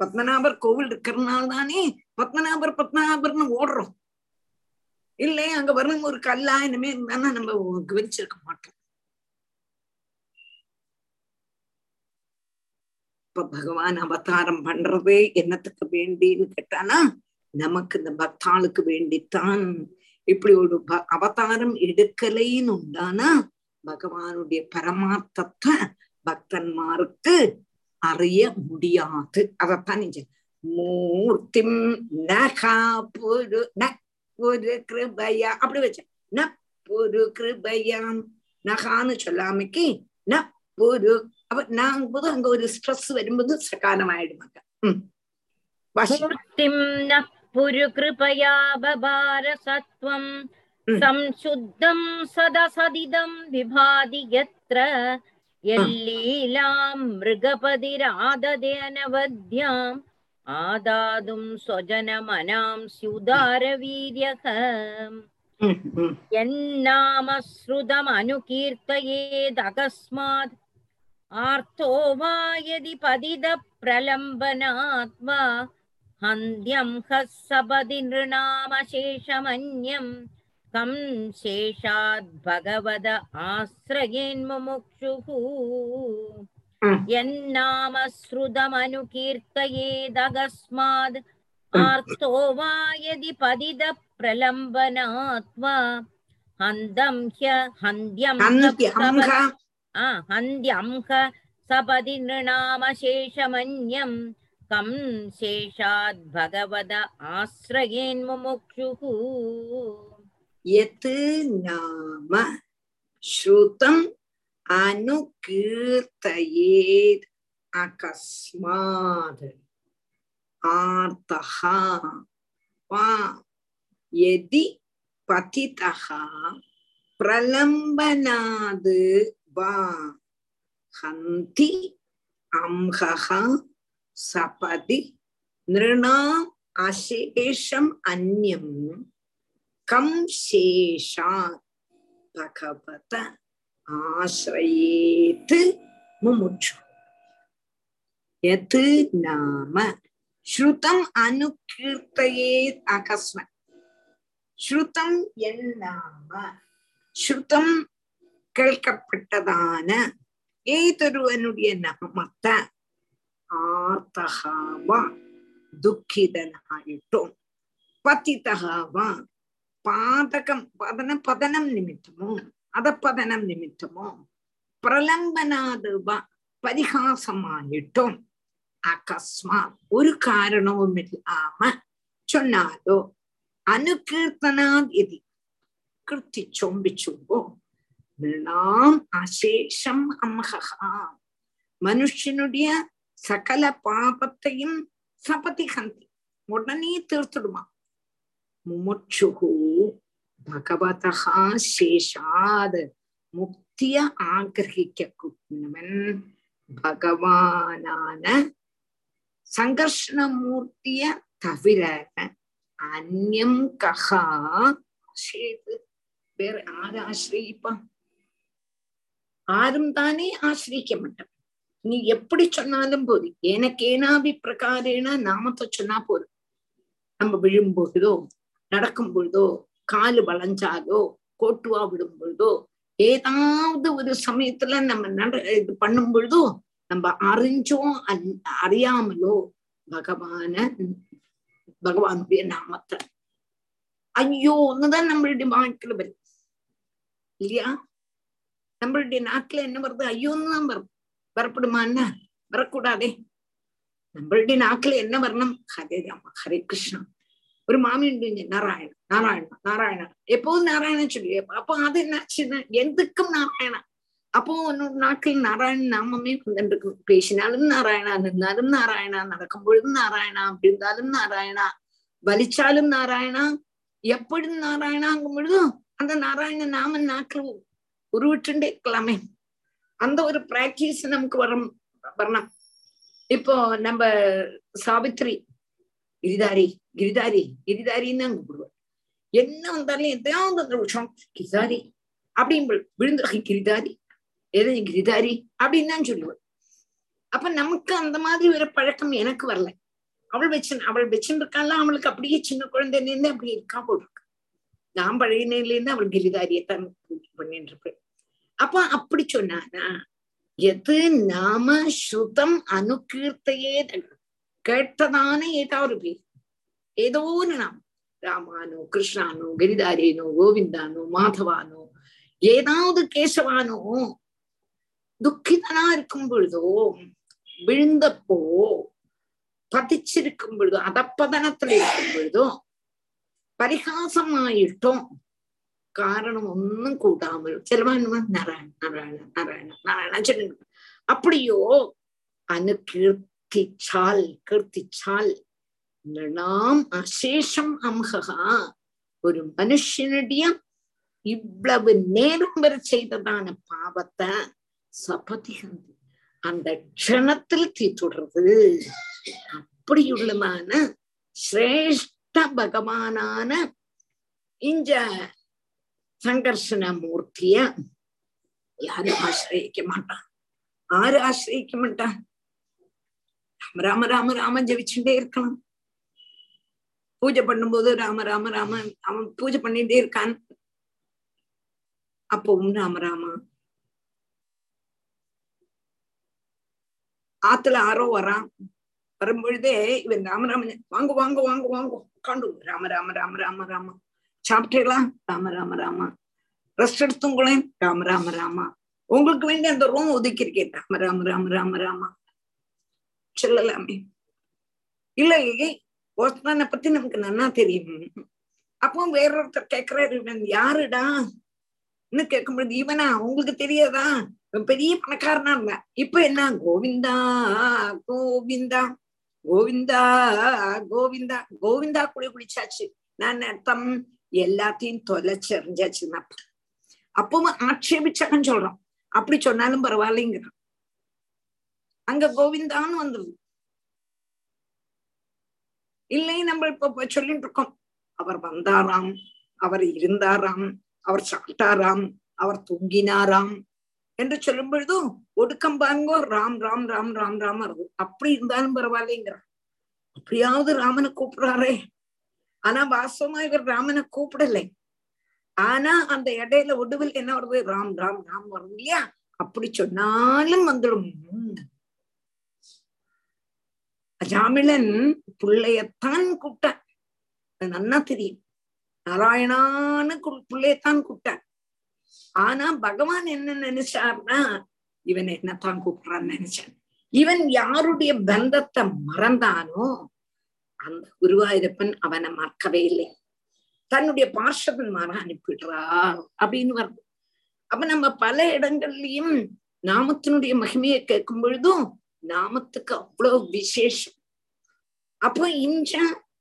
Speaker 1: பத்மநாபர் கோவில் இருக்கிறதுனால தானே பத்மநாபர் பத்மநாபர்னு ஓடுறோம். இல்லை அங்க வரும் ஒரு கல்லா இனிமே இருந்தானா நம்ம கவனிச்சிருக்க மாட்டோம். இப்ப பகவான் அவதாரம் பண்றது என்னத்துக்கு வேண்டின்னு கேட்டானா நமக்கு இந்த பக்தாளுக்கு வேண்டித்தான். இப்படி ஒரு அவதாரம் எடுக்கலைன்னு உண்டானா பகவானுடைய பரமார்த்தத்தை பக்தன்மாருக்கு அறிய முடியாது. அதத்தான் நீங்க மூர்த்திம் நகா ந ஒரு கிருபயா அப்படி வச்ச ந ஒரு கிருபயாம். நகான்னு சொல்லாமைக்கு ந ஒரு அப்ப நாங்கும்போது அங்க ஒரு ஸ்ட்ரெஸ் வரும்போது சகானமாயிடுமாங்க
Speaker 4: புரு கிருபயா பபார சத்வம் சம்சுத்தம் சதசதிதம் விபாதி யத்ர எல்லீலாம் மிருகபதிராததேனவத்யாம் ஆதாதும் சொஜனமனாம் சுதார வீரியக என்னாமஸ்ருதம் அனுகீர்த்தயேத் அகஸ்மாத் आर्तो वा यदि पदिद प्रलम्बनात्मा हन्त्यं हः सपदि नृणामशेषमन्यं कं शेषाद् भगवद आश्रयेन्मुमुक्षुः यन्नामश्रुतमनुकीर्तयेदकस्माद् आर्तो वा यदि पदिद प्रलम्बनात्वा हन्दं ह्य हन्द्यं हन्द्यंह सपदि नृणामशेषमन्यं कं शेषाद् भगवद आश्रयेन्मुमुक्षुः
Speaker 1: यत् नाम श्रुतम् अनुकीर्तयेत् अकस्मात् आर्तः वा यदि पतितः प्रलम्बनाद् ஹந்தி அம்ஹ சபதி நிருணாம் அசேஷம் அந்யம் கம் சேஷா பகவத ஆசிரயேத்து முமுட்சு எது நாம ஸ்ருதம் அனுகீர்த்தையே அகஸ்மன் ஸ்ருதம் என் நாம ஸ்ருதம் கேட்கப்பட்டதான ஏதொருவனுடைய நாமத்தை ஆர்த்தகாவா துக்கிதனாயிட்டோம். பதிதகாவா பாதகம் பதன பதனம் நிமித்தமோ அதப்பதனம் நிமித்தமோ பிரலம்பனாதுவா பரிகாசமாயிட்டோம். அகஸ்மாத் ஒரு காரணமும் இல்லாம சொன்னாலோ அனுகீர்த்தனாத் எதி கிருத்தி பிச்சும்போ நாம் அசேஷம் அம்ஹா மனுஷனுடைய சகல பாபத்தையும் சபதி கந்தி உடனே தீர்த்துடுமா. முமுட்சுகு பகவதா சேஷாத். முக்திய ஆகிரகிக்க கூடினவன் பகவானான சங்கர்ஷணமூர்த்திய தவிர அந்யம் கஹா. சேது. வேற ஆறு ஆரும் தானே ஆசிரிக்க மாட்டான் நீ எப்படி சொன்னாலும் போது எனக்கு ஏனாபி பிரகாரேன நாமத்தை சொன்னா போதும் நம்ம விழும்பொழுதோ நடக்கும் பொழுதோ காலு வளைஞ்சாலோ கோட்டுவா விடும் பொழுதோ ஏதாவது ஒரு சமயத்துல நம்ம நட இது பண்ணும் பொழுதோ நம்ம அறிஞ்சோ அறியாமலோ பகவான பகவானுடைய நாமத்தை ஐயோ ஒண்ணுதான் நம்மளுடைய வாழ்க்கையில வரும் இல்லையா நம்மளுடைய நாட்டுல என்ன வருது? ஐயோன்னு தான் வரும். வரப்படுமான்னா வரக்கூடாதே. நம்மளுடைய நாக்குல என்ன வரணும்? ஹரே ராம ஹரே கிருஷ்ணா. ஒரு மாமி உண்டு நாராயண நாராயணா நாராயணா. எப்போதும் நாராயணன் சொல்லி அப்போ அது என்னாச்சுன்னா எதுக்கும் நாராயணா. அப்போ உன்னோட நாட்கள் நாராயண நாமமே வந்துருக்கு பேசினாலும் நாராயணா நின்னாலும் நாராயணா நடக்கும் பொழுதும் நாராயணா அப்படி இருந்தாலும் நாராயணா வலிச்சாலும் நாராயணா எப்பொழுது நாராயணாங்கும் பொழுதும் அந்த நாராயண நாம நாக்கில் உருவிட்டுண்டே இருக்கலாமே அந்த ஒரு பிராக்டிஸ் நமக்கு வரும் வரணும் இப்போ நம்ம சாவித்ரி கிரிதாரி கிரிதாரி கிரிதாரின்னு தான் கூப்பிடுவார் என்ன வந்தாலும் எதையாவது அந்த விஷயம் கிரிதாரி அப்படின்னு விழுந்து கிரிதாரி எதை கிரிதாரி அப்படின்னு தான் சொல்லுவார். அப்ப நமக்கு அந்த மாதிரி ஒரு பழக்கம் எனக்கு வரல. அவள் வச்சு அவள் வச்சுருக்காள் அவளுக்கு அப்படியே சின்ன குழந்தைல இருந்து அப்படி இருக்கா போல் நான் பழகினில அவள் கிரிதாரியத்தான் பண்ணிட்டு இருப்பேன் அப்ப அப்படி சொன்னானா எது நாம ஸ்ருதம் அனுகீர்த்தையே கேட்டதான ஏதாவது பேர். ஏதோ ஒரு நாம் ராமானோ கிருஷ்ணானோ கிரிதாரியனோ கோவிந்தானோ மாதவானோ ஏதாவது கேசவானோ துக்கிதனா இருக்கும் பொழுதோ விழுந்தப்போ பதிச்சிருக்கும் பொழுதோ அதப்பதனத்துல இருக்கும் பொழுதோ பரிகாசமாயிட்டோம் காரணம் ஒன்றும் கூட்டாமல் செல்வான் நாராயண நாராயண நாராயண நாராயண சொல்லி அப்படியோ அனுகீர்த்திச்சால் கீர்த்திச்சால் நாம் அசேஷம் அம்ஹா ஒரு மனுஷனுடைய இவ்வளவு நேரம் வரை செய்ததான பாவத்தை சபதிகந்தி அந்த க்ஷணத்தில் தீத்துடுறது அப்படியுள்ளதான சிரேஷ்ட பகவானான இந்த சங்கர்ஷன மூர்த்திய யாரும் ஆசிரியிக்க மாட்டான். ஆறு ஆசிரியிக்க மாட்டான். ராம ராம ராம ஜபிச்சுட்டே இருக்கலாம். பூஜை பண்ணும்போது ராம ராம ராம அவன் பூஜை பண்ணிட்டே இருக்கான். அப்பவும் ராம ராமா. ஆத்துல ஆரோ வரான். வரும்பொழுதே இவன் ராமராம வாங்க வாங்க வாங்க வாங்க உட்காண்டு ராம ராம ராம ராம ராம சாப்பிட்டீங்களா ராம ராம ராமா ரெஸ்ட் எடுத்துங்களேன் ராம ராம ராமா உங்களுக்கு வேண்டி அந்த ரூம் ஒதுக்கியிருக்கேன். ராம ராம ராம ராம ராமா சொல்லலாமே. இல்ல ஒருத்தனை பத்தி நமக்கு நன்னா தெரியும். அப்போ வேறொருத்தர் கேக்குறாரு இவன் யாருடா? இன்னும் கேட்கும்போது இவனா? உங்களுக்கு தெரியாதா? பெரிய பணக்காரனா இருந்தா இப்ப என்ன? கோவிந்தா கோவிந்தா. கோவிந்தா கோவிந்தா கோவிந்தா குளி குளிச்சாச்சு. நான் அர்த்தம் எல்லாத்தையும் தொலைச்செறிஞ்சாச்சு அப்பவும் ஆட்சேபிச்சாக்கன்னு சொல்றோம் அப்படி சொன்னாலும் பரவாயில்லைங்கிறோம் அங்க கோவிந்தான்னு வந்துருது. இல்லை நம்ம இப்ப சொல்லிட்டு இருக்கோம். அவர் வந்தாராம் அவர் இருந்தாராம் அவர் சாப்பிட்டாராம் அவர் தூங்கினாராம் என்று சொல்லும் பொழுதும் ஒடுக்கம் பாருங்கோ ராம் ராம் ராம் ராம் ராம் வருது. அப்படி இருந்தாலும் பரவாயில்லைங்கிறான் அப்படியாவது ராமனை கூப்பிடுறாரே. ஆனா வாஸ்தவமா இவர் ராமனை கூப்பிடலை. ஆனா அந்த இடையில ஒடுவில் என்ன வருது? ராம் ராம் ராம் வரும் இல்லையா? அப்படி சொன்னாலும் வந்துடும். அஜாமிழன் பிள்ளையத்தான் கூப்பிட்டான். நன்னா தெரியும். நாராயணான்னு பிள்ளையத்தான் கூப்பிட்டான். ஆனா பகவான் என்ன நினைச்சார்னா இவன் என்னத்தான் கூப்பிடுறான்னு நினைச்சான். இவன் யாருடைய பந்தத்தை மறந்தானோ அந்த குருவாயூரப்பன் அவனை மறக்கவே இல்லை. தன்னுடைய பார்ஷவன் மாற அனுப்பிடுறா அப்படின்னு வருது. அப்ப நம்ம பல இடங்கள்லயும் நாமத்தினுடைய மகிமையை கேட்கும் பொழுதும் நாமத்துக்கு அவ்வளவு விசேஷம். அப்போ இஞ்ச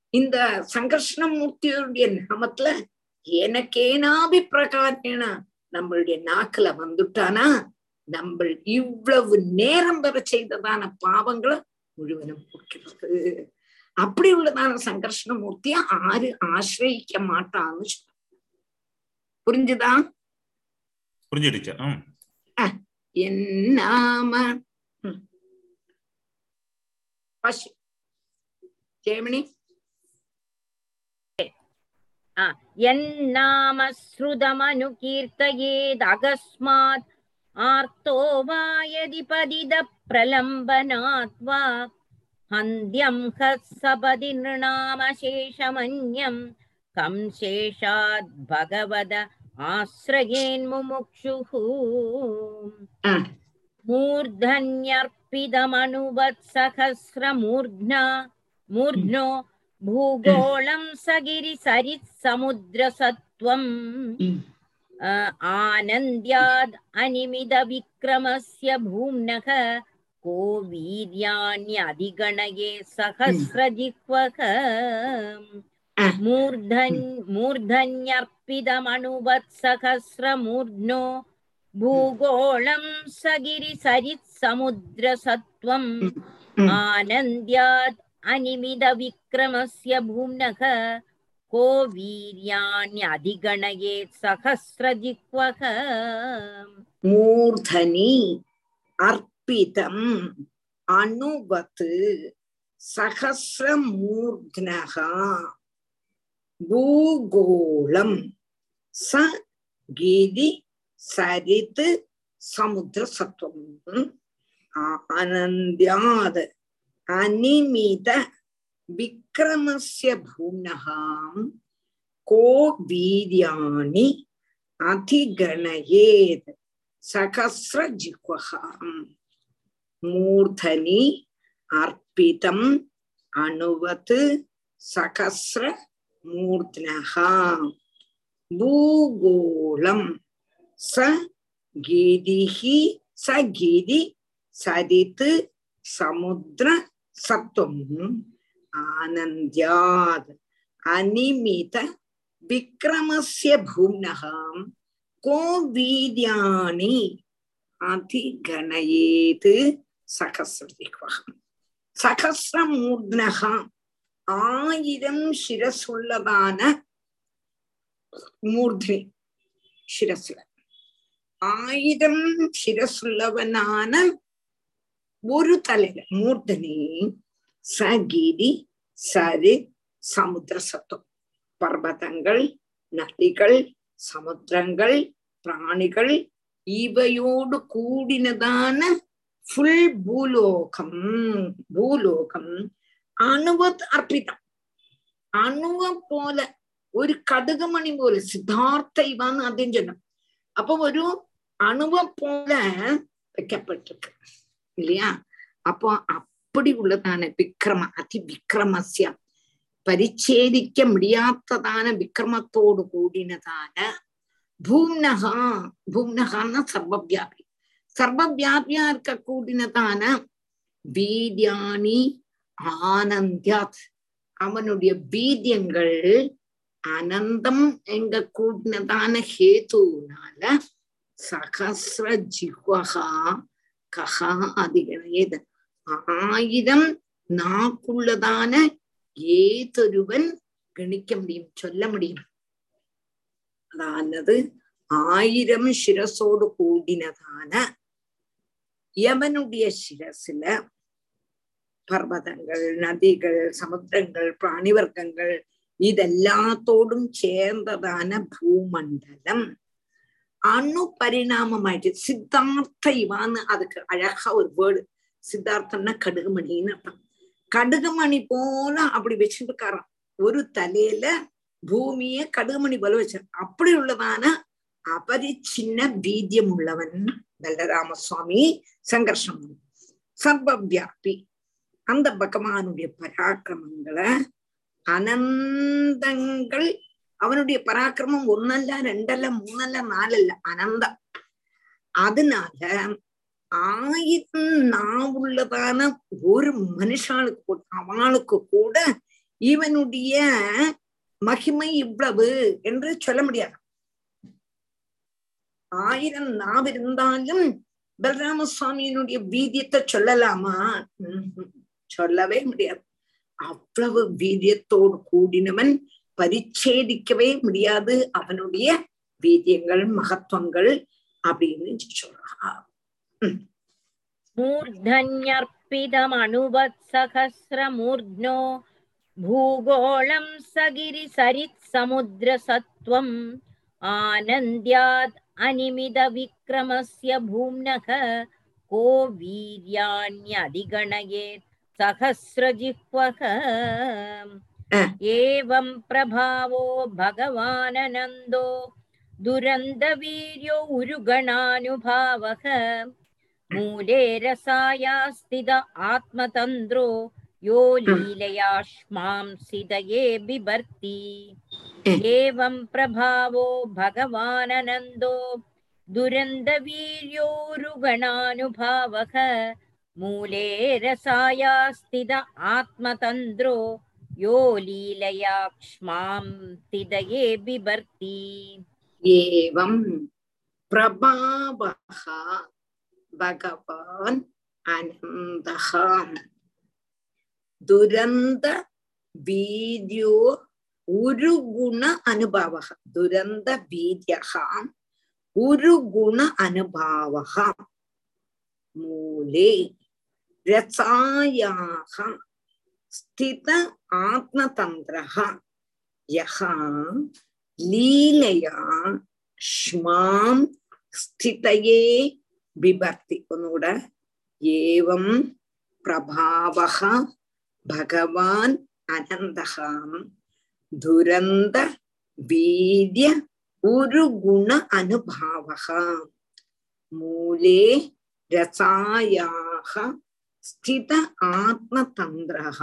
Speaker 1: இந்த சங்கர்ஷணமூர்த்தியுடைய நாமத்துல எனக்கேனாபி பிரகாரேன நம்மளுடைய நாக்குல வந்துட்டானா? நம்ம இவ்வளவு நேரம் வர செய்ததான பாவங்களை முழுவதும் போக்கிறது அப்படி உள்ளதான சங்கர்ஷணமூர்த்திய ஆறு ஆசிரயிக்க மாட்டான்னு புரிஞ்சுதா?
Speaker 2: புரிஞ்சிடுச்சு.
Speaker 1: என்னாம ஜெயமணி என்னாம ஸ்ருதமனு
Speaker 4: கீர்த்தயேத் அகஸ்மாத் आर्तो वा यदि पदिदप्रलम्बनात् वा हन्त्यं ह सपदि नृणामशेषमन्यं कं शेषाद् भगवद आश्रयेन्मुमुक्षुः मूर्धन्यर्पितमनुवत्सहस्रमूर्ध्ना मूर्ध्नो भूगोलं सगिरिसरित्समुद्रसत्त्वम् आनन्द्याद् अनिमिदविक्रमस्य भूम्नः को वीर्याण्यधिगणये सहस्रजिह्वः मूर्धन् मूर्धन्यर्पितमनुवत्सहस्रमूर्ध्नो भूगोलं सगिरिसरित्समुद्रसत्त्वम् आनन्द्यात् अनिमिदविक्रमस्य भूम्नः को वीर्याण्यधिगणयेत् सहस्रजिह्वः
Speaker 1: मूर्धनि अर्पितम् अनुवत् सहस्रमूर्ध्नः भूगोलं स गिरि सरित् समुद्रसत्त्वम् आनन्द्यात् अनिमित விக்கிரமஸ்ய பூனகாம் கோ வீரியாணி அதிகணயேத் சகசிரஜிஹாம் மூர்தனி அர்ப்பிதம் அணுவத் சகசிர மூர்த்னகா பூகோளம் ச கீதிஹி ச கீதி சரித்து சமுத்திர சத்துவம் ஆனந்தியாத் அனிமித விக்ரமசிய பூம்னகாம் கோ வீதியானி அதிகணயேத் சகசிரதிக்வகம் சகசிரமூர்ணகா ஆயிரம் சிரசுள்ளதான மூர்த்தினி சிரசுல ஆயிரம் சிரசுள்ளவனான ஒரு தலையில மூர்த்தனி சகீதி சரி சமுத்திர சத்தம் பர்வதங்கள் நதிகள் சமுத்திரங்கள் பிராணிகள் இவையோடு கூடினதான ஃபுல் பூலோகம் பூலோகம் அணுவத் அர்ப்பிதம் അണുവ പോലെ ഒരു കടുകുമണി പോലെ സിദ്ധാർത്ഥ ഇവാന്ന് ആദ്യം ചെല്ലും അപ്പൊ ഒരു അണുവ പോലെ വെക്കപ്പെട്ടിരിക്ക. ഇല്ലയാ? അപ്പൊ அப்படி உள்ளதான விக்ரம அதி விக்ரமசிய பரிச்சேதிக்க முடியாததான விக்ரமத்தோடு கூடினதான பூம்னகா பூம்னகான்னா சர்வவியாபி. சர்வவியாபியா இருக்க கூடினதான வீரியாணி ஆனந்தியாத். அவனுடைய வீரியங்கள் அனந்தம் எங்க கூடினதான ஹேதுனால சகசிர ஜிஹ்வகா கஹா அதிகரேதன் ஆயிரம் நாக்குள்ளதான ஏதொருவன் கணிக்க முடியும் சொல்ல முடியும். அதானது ஆயிரம் சிரசோடு கூடினதான யமனுடைய சிரசில பர்வதங்கள் நதிகள் சமுத்திரங்கள் பிராணி வர்க்கங்கள் இதெல்லாத்தோடும் சேர்ந்ததான பூமண்டலம். அணு பரிணாமமாயிட்டு சித்தார்த்த இவான்னு அதுக்கு அழகா ஒரு வேர்டு சித்தார்த்தம்னா கடுகுமணின்னு அர்த்தம். கடுகுமணி போல அப்படி வச்சிருக்காராம். ஒரு தலையில பூமிய கடுகுமணி போல வச்சார். அப்படி உள்ளதான அபரிச்சின்ன வீத்தியம் உள்ளவன் பலராம சுவாமி சங்கர்ஷம். சர்வவியாபி. அந்த பகவானுடைய பராக்கிரமங்களை அனந்தங்கள் அவனுடைய பராக்கிரமம் ஒன்னல்ல ரெண்டல்ல மூணல்ல நாலல்ல அனந்தம். அதனால ஆயிரம் உள்ளதான ஒரு மனுஷாளுக்கு அவனுக்கு கூட இவனுடைய மகிமை இவ்வளவு என்று சொல்ல முடியாது. ஆயிரம் நாவ் இருந்தாலும் பலராம சுவாமியினுடைய வீதியத்தை சொல்லலாமா சொல்லவே முடியாது. அவ்வளவு வீரியத்தோடு கூடினவன் பரிச்சேதிக்கவே முடியாது. அவனுடைய வீரியங்கள் மகத்துவங்கள் அப்படின்னு சொல்றான்
Speaker 4: मूर्धन्यर्पितमणुवत्सहस्रमूर्ध्नो भूगोलं सगिरिसरित्समुद्रसत्त्वम् आनन्द्याद् अनिमिदविक्रमस्य भूम्नः को वीर्याण्यधिगणयेत् सहस्रजिह्वः एवं प्रभावो भगवाननन्दो दुरन्तवीर्यो उरुगणानुभावः मूले रसाया स्थित आत्मतन्द्रो यो लीलयाश्मांसिदये बिभर्ति एवं प्रभावो भगवाननन्दो दुरन्दवीर्योरुगणानुभावः मूले रसाया स्थित आत्मतन्द्रो यो लीलया क्ष्मां तिदये बिभर्ति
Speaker 1: एवं प्रभावः ഭഗവാൻ അനന്തഹാൻ ദുരന്ത വീര്യോ ഒരു ഗുണ അനുഭാവ ദുരന്ത വീര്യഹാം ഒരു ഗുണ അനുഭാവ മൂലേ രസായാഹ സ്ഥിത ആത്മതന്ത്ര യഹ ലീലയാ ശ്മാം സ്ഥിതയേ பிபர்த்தி ஒன்னோட ஏவம் பிரபாவக பகவான் அனந்தகாம் துரந்த வீரிய ஒரு குண அனுபாவக மூலே ரசாயாக ஸ்தித ஆத்மதந்திரः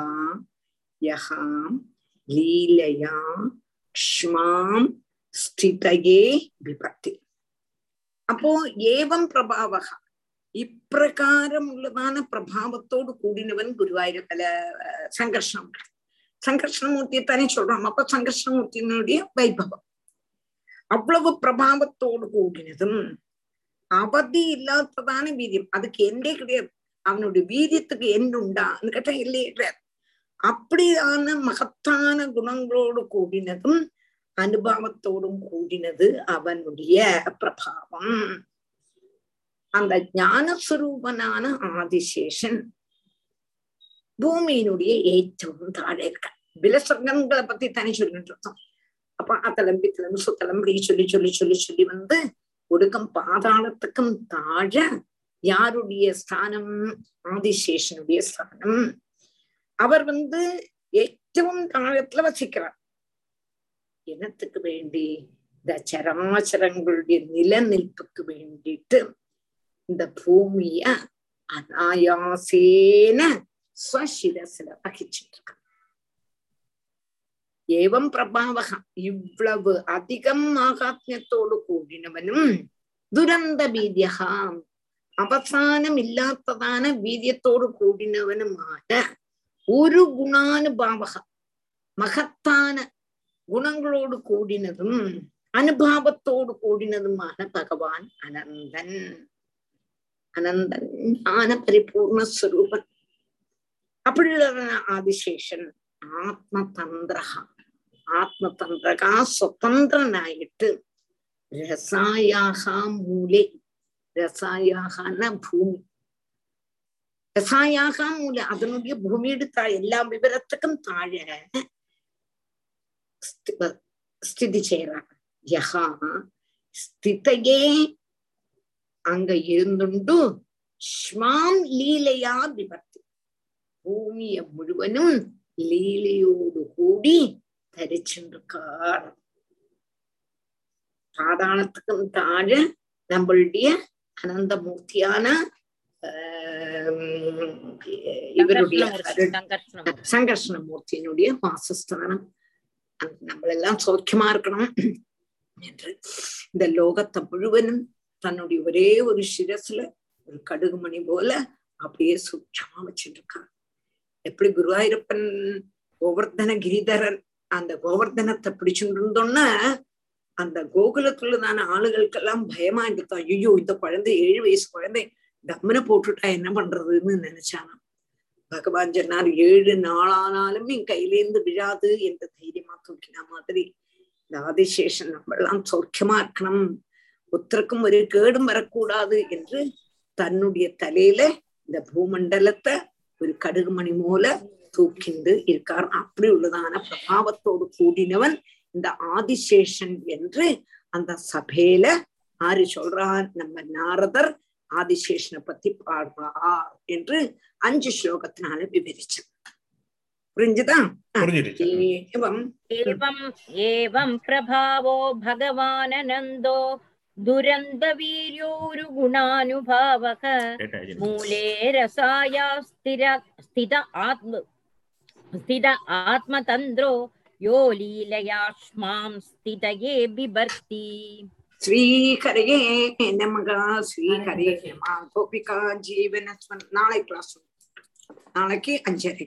Speaker 1: யः லீலயா க்ஷ்மாம் ஸ்திதையே விபத்தி അപ്പോ ഏവം പ്രഭാവ ഇപ്രകാരമുള്ളതാണ് പ്രഭാവത്തോട് കൂടിനവൻ ഗുരുവായൂർ അല്ല സംഘർഷണം. சங்கர்ஷணமூர்த்தியை தானே சொல்றோம் அப்ப சங்கர்ஷணமூர்த்தியினுடைய வைபவம் அவ்வளவு பிரபாவத்தோடு கூடினதும் அவதி இல்லாததான வீரியம் அதுக்கு எந்தே கிடையாது அவனுடைய வீரியத்துக்கு எந்த உண்டான்னு கேட்டா இல்லையே கிடையாது அப்படியான மகத்தான குணங்களோடு கூடினதும் அனுபவத்தோடும் கூடினது அவனுடைய பிரபாவம். அந்த ஞானஸ்வரூபனான ஆதிசேஷன் பூமியினுடைய ஏற்றவும் தாழ இருக்க விலசர்க்கங்களை பத்தி தானே சொல்லிட்டு இருந்தோம் அப்ப அதலம்பி திளம்பி சுத்தலம்பி சொல்லி சொல்லி சொல்லி சொல்லி வந்து ஒடுக்கம் பாதாளத்துக்கும் தாழ யாருடைய ஸ்தானம் ஆதிசேஷனுடைய ஸ்தானம் அவர் வந்து ஏற்றவும் தாழத்துல வசிக்கிறார் இனத்துக்கு வேண்டி இந்த சராச்சரங்களுடைய நிலநிற்புக்கு வேண்டிட்டு இந்த பூமிய அனாயாசேன ஸ்வசிரசில வகிச்சுட்டு இருக்க ஏவம் பிரபாவகம் இவ்வளவு அதிகம் ஆகாத்மியத்தோடு கூடினவனும் துரந்த பீதியகாம் அவசானம் இல்லாததான வீரியத்தோடு கூடினவனுமான ஒரு குணானுபாவகம் மகத்தான குணங்களோடு கூடினதும் அனுபாவத்தோடு கூடினதுமான பகவான் அனந்தன். அனந்தன் ஞான பரிபூர்ண ஸ்வரூபன் அப்படியுள்ளதான ஆதிசேஷன் ஆத்ம தந்திரகா ஆத்ம தந்திரகா சுதந்திரனாயிட்டு ரசாயாக மூலே. ரசாயாகன பூமி. ரசாயாக மூல. அதனுடைய பூமியெடுத்த எல்லா விவரத்துக்கும் தாழ ஸ்திதி செய்யறாங்க யகா ஸ்திதையே அங்க இருந்துண்டு ஸ்மாம் லீலையா விபர்த்தி பூமிய முழுவனும் லீலையோடு கூடி தரிச்சுருக்கார் பாதாளத்துக்கும் தாழ நம்மளுடைய அனந்தமூர்த்தியான இவருடைய சங்கர்ஷணமூர்த்தியினுடைய வாசஸ்தானம் நம்மளெல்லாம் சௌக்கியமா இருக்கணும் என்று இந்த லோகத்தை முழுவதும் தன்னுடைய ஒரே ஒரு சிரசுல ஒரு கடுகு மணி போல அப்படியே சூட்சமா வச்சுருக்கான் எப்படி குருவாயூரப்பன் கோவர்தன கிரிதரன் அந்த கோவர்தனத்தை பிடிச்சுட்டு இருந்தோன்னா அந்த கோகுலத்துள்ளதான ஆளுகளுக்கெல்லாம் பயமா இருக்கான் ஐயோ இந்த குழந்தை ஏழு வயசு குழந்தை தம்மனை போட்டுட்டா என்ன பண்றதுன்னு நினைச்சானாம். பகவான் சொன்னார் ஏழு நாளானாலும் என் கையிலேருந்து விழாது என்ற தைரியமா தூக்கினா மாதிரி இந்த ஆதிசேஷன் நம்மெல்லாம் சௌக்கியமா இருக்கணும் ஒருத்தருக்கும் ஒரு கேடும் வரக்கூடாது என்று தன்னுடைய தலையில இந்த பூமண்டலத்தை ஒரு கடுகு மணி மூல தூக்கிண்டு இருக்கார் அப்படி உள்ளதான பிரபாவத்தோடு கூடினவன் இந்த ஆதிசேஷன் என்று அந்த சபையில ஆறு சொல்றான் நம்ம நாரதர் ஆதிசேஷனை பத்தி பாடுவா என்று அஞ்சு ஸ்லோகத்தினால விவரிச்சு புரிஞ்சுதா
Speaker 4: ஏவம் பிரபாவோ பகவானந்தோ दुरन्दवीर्योरुगुणानुभावः मूले रसाया स्थिर स्थित आत्म स्थित आत्मतन्द्रो यो लीलयाश्मां स्थितये
Speaker 1: बिभर्ति ஸ்ரீகரையே நமகா ஸ்ரீகரே கோபிகா ஜீவன நாளை கிளாஸ் நாளைக்கு அஞ்சரைக்கு.